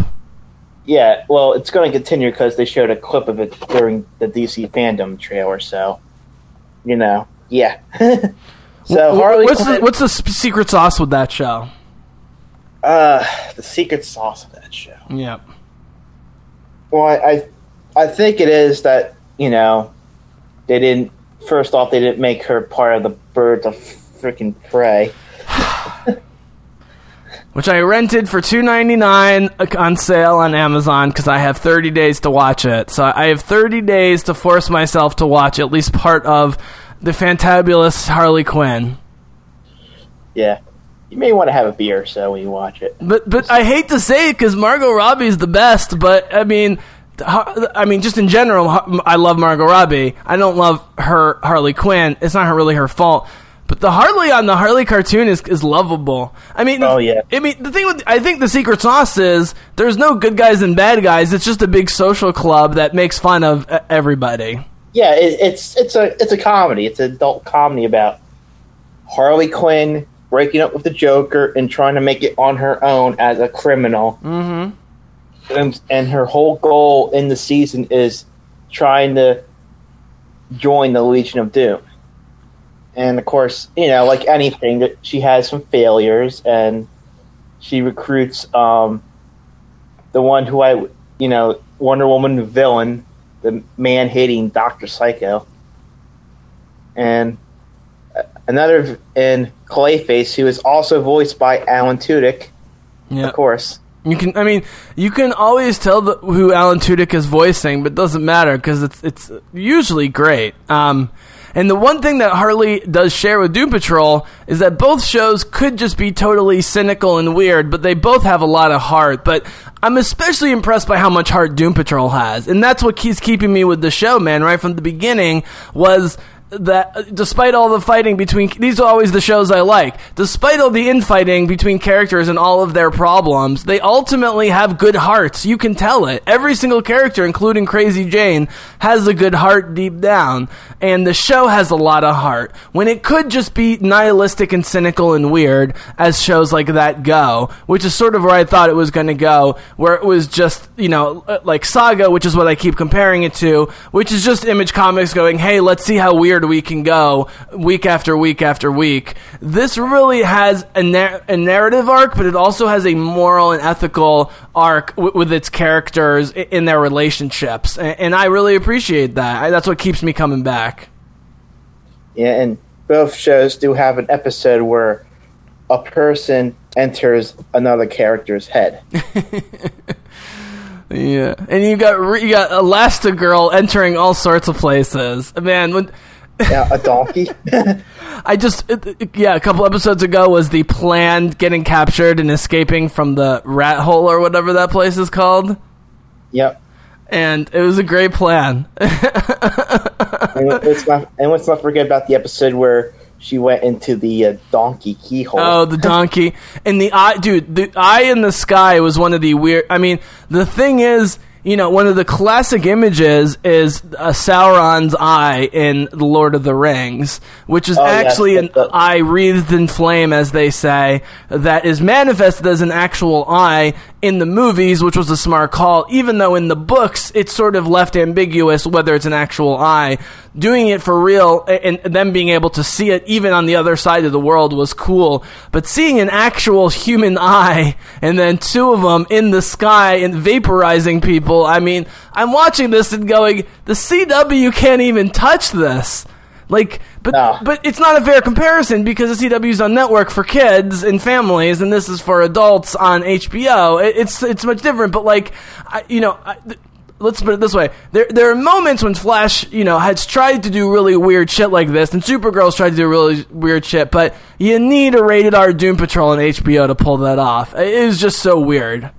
S2: Yeah, well, it's going to continue because they showed a clip of it during the DC FanDome trailer. So, you know, yeah. so Harley,
S1: what's the, what's the secret sauce with that show?
S2: uh, the secret sauce of that show?
S1: Yeah,
S2: Well, I, I, I think it is that you know, they didn't. First off, they didn't make her part of the birds of freaking prey.
S1: which I rented for two ninety nine on sale on Amazon because I have thirty days to watch it. So I have thirty days to force myself to watch at least part of the fantabulous Harley Quinn.
S2: Yeah, you may want to have a beer so when you watch it.
S1: But but I hate to say it because Margot Robbie's the best. But I mean, I mean, just in general, I love Margot Robbie. I don't love her Harley Quinn. It's not really her fault. But the Harley on the Harley cartoon is is lovable. I mean,
S2: Oh, yeah.
S1: I mean, the thing with I think the secret sauce is there's no good guys and bad guys. It's just a big social club that makes fun of everybody.
S2: Yeah, it, it's it's a it's a comedy. It's an adult comedy about Harley Quinn breaking up with the Joker and trying to make it on her own as a criminal. Mm-hmm. And, and her whole goal in the season is trying to join the Legion of Doom. And of course, you know, like anything, that she has some failures, and she recruits um, the one who I, you know, Wonder Woman villain, the man hating Doctor Psycho, and another in Clayface, who is also voiced by Alan Tudyk,
S1: Yeah.
S2: of course.
S1: You can, I mean, you can always tell the, who Alan Tudyk is voicing, but it doesn't matter because it's it's usually great. Um, and the one thing that Harley does share with Doom Patrol is that both shows could just be totally cynical and weird, but they both have a lot of heart. But I'm especially impressed by how much heart Doom Patrol has, and that's what keeps keeping me with the show, man. Right from the beginning was that uh, despite all the fighting between these are always the shows I like. Despite all the infighting between characters and all of their problems, they ultimately have good hearts. You can tell it. Every single character, including Crazy Jane, has a good heart deep down, and the show has a lot of heart. When it could just be nihilistic and cynical and weird, as shows like that go, which is sort of where I thought it was going to go, where it was just you know uh, like Saga, which is what I keep comparing it to, which is just Image Comics going, hey, let's see how weird we can go week after week after week. This really has a, nar- a narrative arc, but it also has a moral and ethical arc w- with its characters i- in their relationships, and, and I really appreciate that. I, that's what keeps me coming back.
S2: Yeah, and both shows do have an episode where a person enters another character's head.
S1: Yeah, and you got you got Elastigirl entering all sorts of places. Man, when
S2: Yeah, a donkey.
S1: I just it- yeah, a couple episodes ago was the planned getting captured and escaping from the rat hole or whatever that place is called,
S2: yep.
S1: and it was a great plan.
S2: And let's not and let's not forget about the episode where she went into the uh, donkey keyhole.
S1: Oh, the donkey and the eye, dude. The eye in the sky was one of the weird. I mean, the thing is, you know, one of the classic images is uh, Sauron's eye in The Lord of the Rings, which is
S2: Oh, yes,
S1: actually an
S2: the- the-
S1: eye wreathed in flame, as they say, that is manifested as an actual eye in the movies, which was a smart call. Even though in the books it's sort of left ambiguous whether it's an actual eye. Doing it for real and them being able to see it even on the other side of the world was cool. But seeing an actual human eye and then two of them in the sky and vaporizing people, I mean, I'm watching this and going, the CW can't even touch this. Like, but
S2: No.
S1: but it's not a fair comparison because the CW's on network for kids and families, and this is for adults on HBO. It, it's it's much different. But like, I, you know. I, th- Let's put it this way: there, there are moments when Flash, you know, has tried to do really weird shit like this, and Supergirl's tried to do really weird shit. But you need a rated R Doom Patrol on HBO to pull that off. It is just so weird.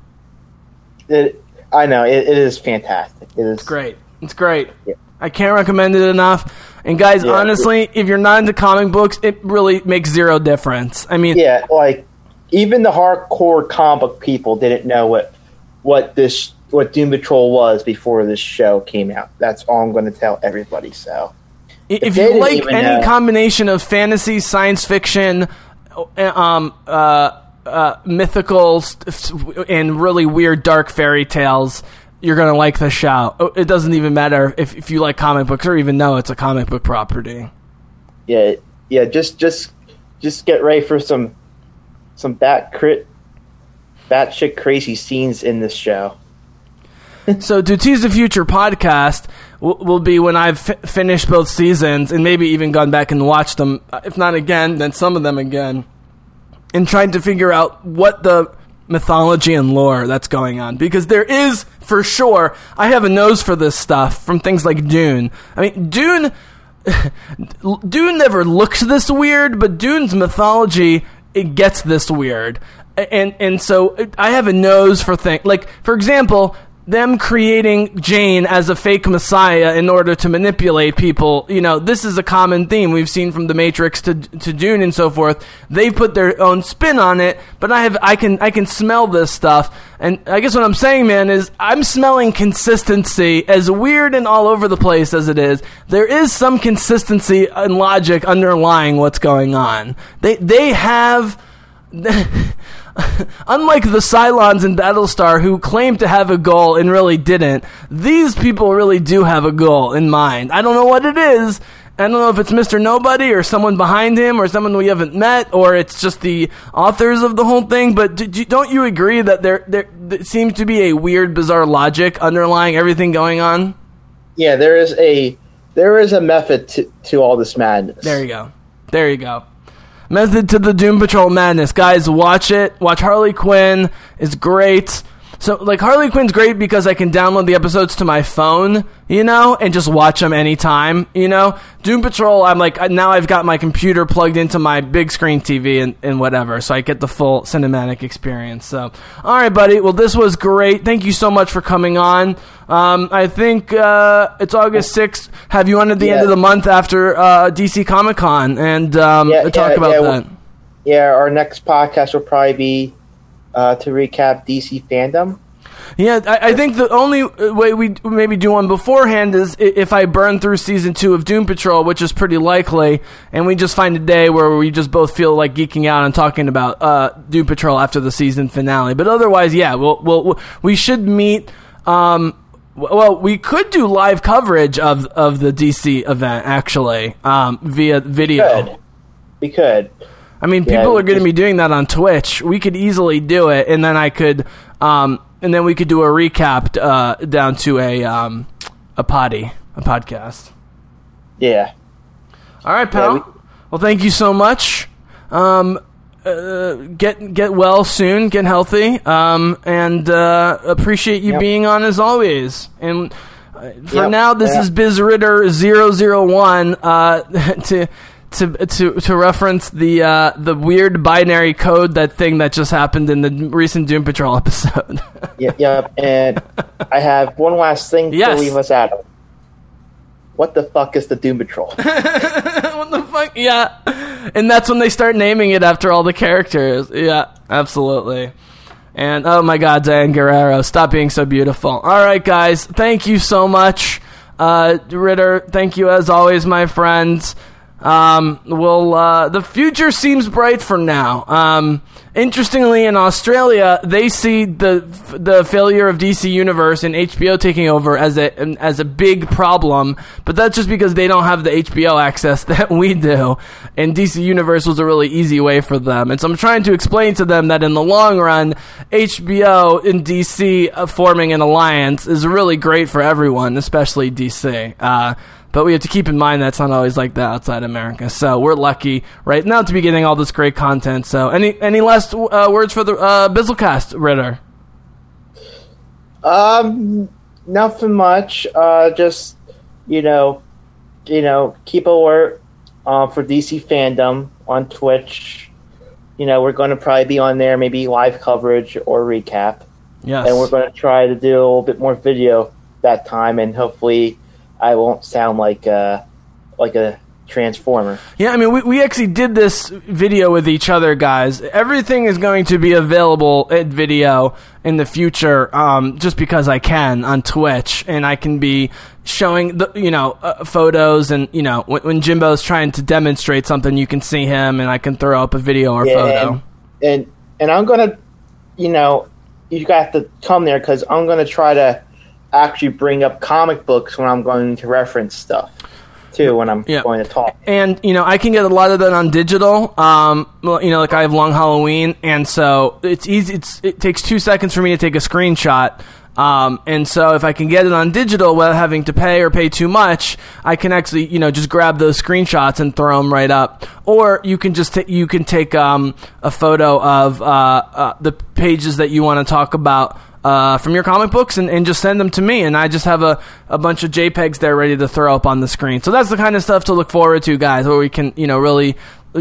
S2: It, I know it, it is fantastic. It is
S1: Great. It's great.
S2: Yeah.
S1: I can't recommend it enough. And guys,
S2: Yeah.
S1: honestly, if you're not into comic books, it really makes zero difference. I mean,
S2: Yeah, like even the hardcore comic people didn't know what what this what Doom Patrol was before this show came out. That's all I'm going to tell everybody. So
S1: if
S2: they
S1: you like any
S2: know.
S1: combination of fantasy, science fiction, um, uh, uh, mythical, st- and really weird dark fairy tales, you're gonna like the show. Oh, It doesn't even matter if, if you like comic books or even know it's a comic book property.
S2: yeah, yeah, just just just get ready for some some bat crit batshit crazy scenes in this show.
S1: So, to tease the future podcast will, will be when I've fi- finished both seasons and maybe even gone back and watched them. uh, If not again, then some of them again, and trying to figure out what the mythology and lore that's going on because there is for sure. I have a nose for this stuff from things like Dune. I mean, Dune. Dune never looks this weird, but Dune's mythology it gets this weird, and and so I have a nose for things like, for example, them creating Jane as a fake messiah in order to manipulate people. You know, this is a common theme we've seen from The Matrix to to Dune and so forth. They put their own spin on it, but I have I can I can smell this stuff, and I guess what I'm saying, man, is I'm smelling consistency as weird and all over the place as it is. There is some consistency and logic underlying what's going on. They they have. Unlike the Cylons in Battlestar who claimed to have a goal and really didn't, these people really do have a goal in mind. I don't know what it is. I don't know if it's Mr. Nobody or someone behind him or someone we haven't met or it's just the authors of the whole thing. But do, do, don't you agree that there, there, there seems to be a weird, bizarre logic underlying everything going on?
S2: Yeah, there is a there is a method to, to all this madness.
S1: There you go. There you go. Method to the Doom Patrol madness, guys. Watch it. Watch Harley Quinn. It's great. So like Harley Quinn's great because I can download the episodes to my phone, you know, and just watch them anytime, you know. Doom Patrol, I'm like now I've got my computer plugged into my big screen TV and, and whatever, so I get the full cinematic experience. So, all right, buddy. Well, this was great. Thank you so much for coming on. Um, I think uh, it's August 6th. Have you on at the end of the month after uh, DC Comic Con and um,
S2: Yeah,
S1: talk
S2: yeah,
S1: about
S2: yeah,
S1: that.
S2: Yeah, our next podcast will probably be uh, to recap DC FanDome.
S1: Yeah, I, I think the only uh, way we maybe do one beforehand is if I burn through season two of Doom Patrol, which is pretty likely, and we just find a day where we just both feel like geeking out and talking about uh, Doom Patrol after the season finale. But otherwise, yeah, we'll, we'll, we'll should meet. Um, well, we could do live coverage of of the DC event actually um, via video.
S2: Good. We could.
S1: I mean,
S2: Yeah,
S1: people are going to be doing that on Twitch. We could easily do it, and then I could, um, and then we could do a recap uh, down to a um, a potty, a podcast.
S2: Yeah.
S1: All right, pal.
S2: Yeah, we-
S1: well, thank you so much. Um, uh, get get well soon. Get healthy. Um, and uh, appreciate you
S2: Yep.
S1: being on as always. And uh, for
S2: Yep.
S1: now, this is Biz Ritter 001 uh, to. To, to, to reference the uh, the weird binary code that thing that just happened in the recent Doom Patrol episode.
S2: Yeah, yep. And I have one last thing
S1: Yes.
S2: to leave us at. What the fuck is the Doom Patrol?
S1: what the fuck? Yeah. And that's when they start naming it after all the characters. Yeah, absolutely. And oh my god, Diane Guerrero, stop being so beautiful. All right, guys, thank you so much. Uh, Ritter, thank you as always, my friends. Um, well, uh, the future seems bright for now. Um, interestingly, in Australia, they see the the failure of DC Universe and HBO taking over as a as a big problem, but that's just because they don't have the HBO access that we do, and DC Universe was a really easy way for them. And so I'm trying to explain to them that in the long run, HBO and DC uh, forming an alliance is really great for everyone, especially DC. Uh, but we have to keep in mind that's not always like that outside America. So we're lucky right now to be getting all this great content. So any any last uh, words for the uh, Bizzlecast, Ritter?
S2: Um, nothing much. Uh, just you know, you know, keep alert uh, for DC FanDome on Twitch. You know, we're going to probably be on there, maybe live coverage or recap,
S1: Yes.
S2: and we're going to try to do a little bit more video that time, and hopefully, I won't sound like uh, like a transformer.
S1: Yeah, I mean, we, we actually did this video with each other, guys. Everything is going to be available at video in the future, um, just because I can on Twitch, and I can be showing the you know uh, photos, and you know when, when Jimbo's trying to demonstrate something, you can see him, and I can throw up a video or photo.
S2: and, and and I'm gonna, you know, you got to come there because I'm gonna try to actually bring up comic books when I'm going to reference stuff too when I'm
S1: Yeah.
S2: going to talk.
S1: and you know I can get a lot of that on digital. Um, you know, like I have Long Halloween, and so it's easy. It's, it takes two seconds for me to take a screenshot. Um, and so if I can get it on digital without having to pay or pay too much, I can actually, you know, just grab those screenshots and throw them right up. Or you can just ta- you can take um, a photo of uh, uh, the pages that you want to talk about uh, from your comic books and, and just send them to me, and I just have a, a bunch of JPEGs there ready to throw up on the screen. So that's the kind of stuff to look forward to, guys, where we can you know really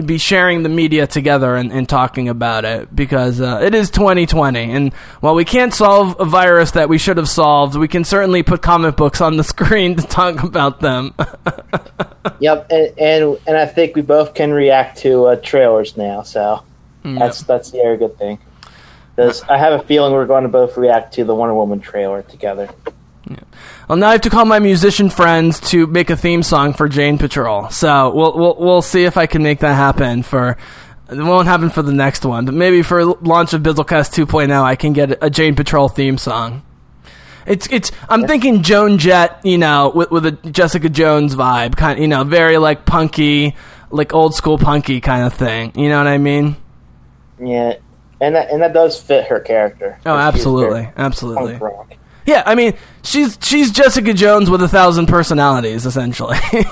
S1: be sharing the media together and, and talking about it because uh, it is 2020, and while we can't solve a virus that we should have solved, we can certainly put comic books on the screen to talk about them.
S2: Yep, and, and and I think we both can react to uh, trailers now, so that's that's the other good thing. Because I have a feeling we're going to both react to the Wonder Woman trailer together.
S1: Well, now I have to call my musician friends to make a theme song for Jane Patrol. So we'll we'll we'll see if I can make that happen for. It won't happen for the next one, but maybe for launch of Bizzlecast 2.0, I can get a Jane Patrol theme song. It's it's. I'm thinking Joan Jett, you know, with with a Jessica Jones vibe, kind, of, you know, very like punky, like old school punky kind of thing. You know what I mean?
S2: Yeah, and that and that does fit her character.
S1: Oh, absolutely, absolutely.
S2: punk rock.
S1: Yeah, I mean, she's she's Jessica Jones with a thousand personalities, essentially.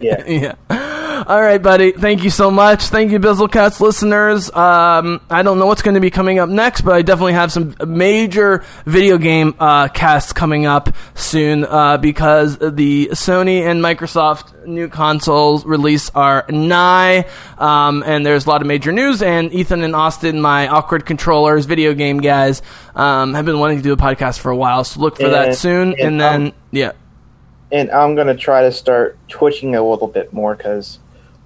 S2: Yeah.
S1: yeah. All right, buddy. Thank you so much. Thank you, Bizzlecast listeners. Um, I don't know what's going to be coming up next, but I definitely have some major video game uh, casts coming up soon uh, because the Sony and Microsoft new consoles release are nigh, um, and there's a lot of major news. And Ethan and Austin, my awkward controllers, video game guys, um, have been wanting to do a podcast for a while. So look for that
S2: And-
S1: soon.
S2: and,
S1: And then,
S2: um,
S1: yeah.
S2: and I'm gonna try to start twitching a little bit more because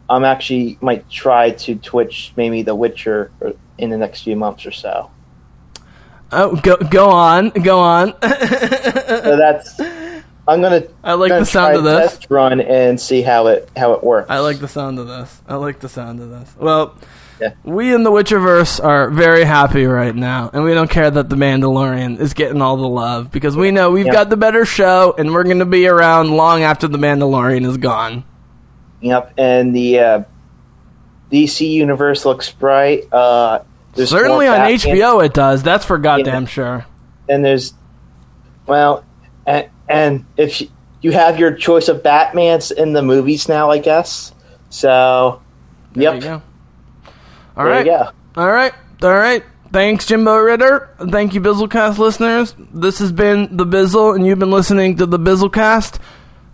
S2: I'm actually might try to twitch maybe The Witcher in the next few months or so.
S1: Oh, go go on, go on.
S2: So that's I'm gonna.
S1: I like
S2: gonna
S1: the sound of this.
S2: Test run and see how it how it works.
S1: I like the sound of this. I like the sound of this. Well,
S2: Yeah.
S1: we in the Witcherverse are very happy right now, and we don't care that the Mandalorian is getting all the love because we know we've
S2: Yeah.
S1: got the better show, and we're going to be around long after the Mandalorian is gone.
S2: Yep, and the uh, DC Universe looks bright. Uh,
S1: Certainly on HBO it does. That's for goddamn sure.
S2: and there's well, and, and if you, you have your choice of Batman's in the movies now, I guess. So,
S1: There
S2: yep,
S1: you go. All right. All right. All right. Thanks, Jimbo Ritter. Thank you, Bizzlecast listeners. This has been The Bizzle, and you've been listening to The Bizzlecast.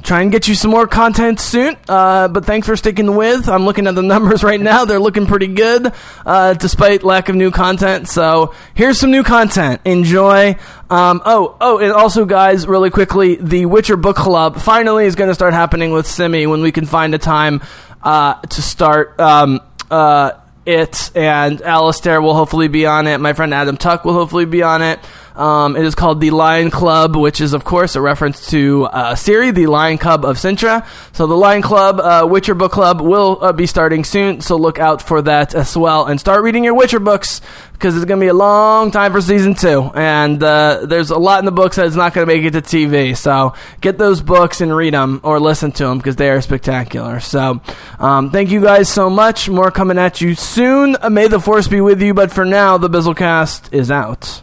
S1: Try and get you some more content soon. Uh, but thanks for sticking with. I'm looking at the numbers right now. They're looking pretty good, uh, despite lack of new content. So here's some new content. Enjoy. Um, oh, oh, and also, guys, really quickly, the Witcher Book Club finally is going to start happening with Simi when we can find a time uh, to start. Um, uh, it and Alistair will hopefully be on it. My friend Adam Tuck will hopefully be on it. Um, it is called the Lion Club, which is of course a reference to uh, Ciri, the Lion Cub of Cintra. So the Lion Club, uh, Witcher Book Club will uh, be starting soon. So look out for that as well, and start reading your Witcher books because it's going to be a long time for season two, and uh, there's a lot in the books that is not going to make it to TV. So get those books and read them or listen to them because they are spectacular. So um, thank you guys so much. More coming at you soon. May the force be with you. But for now, the Bizzlecast is out.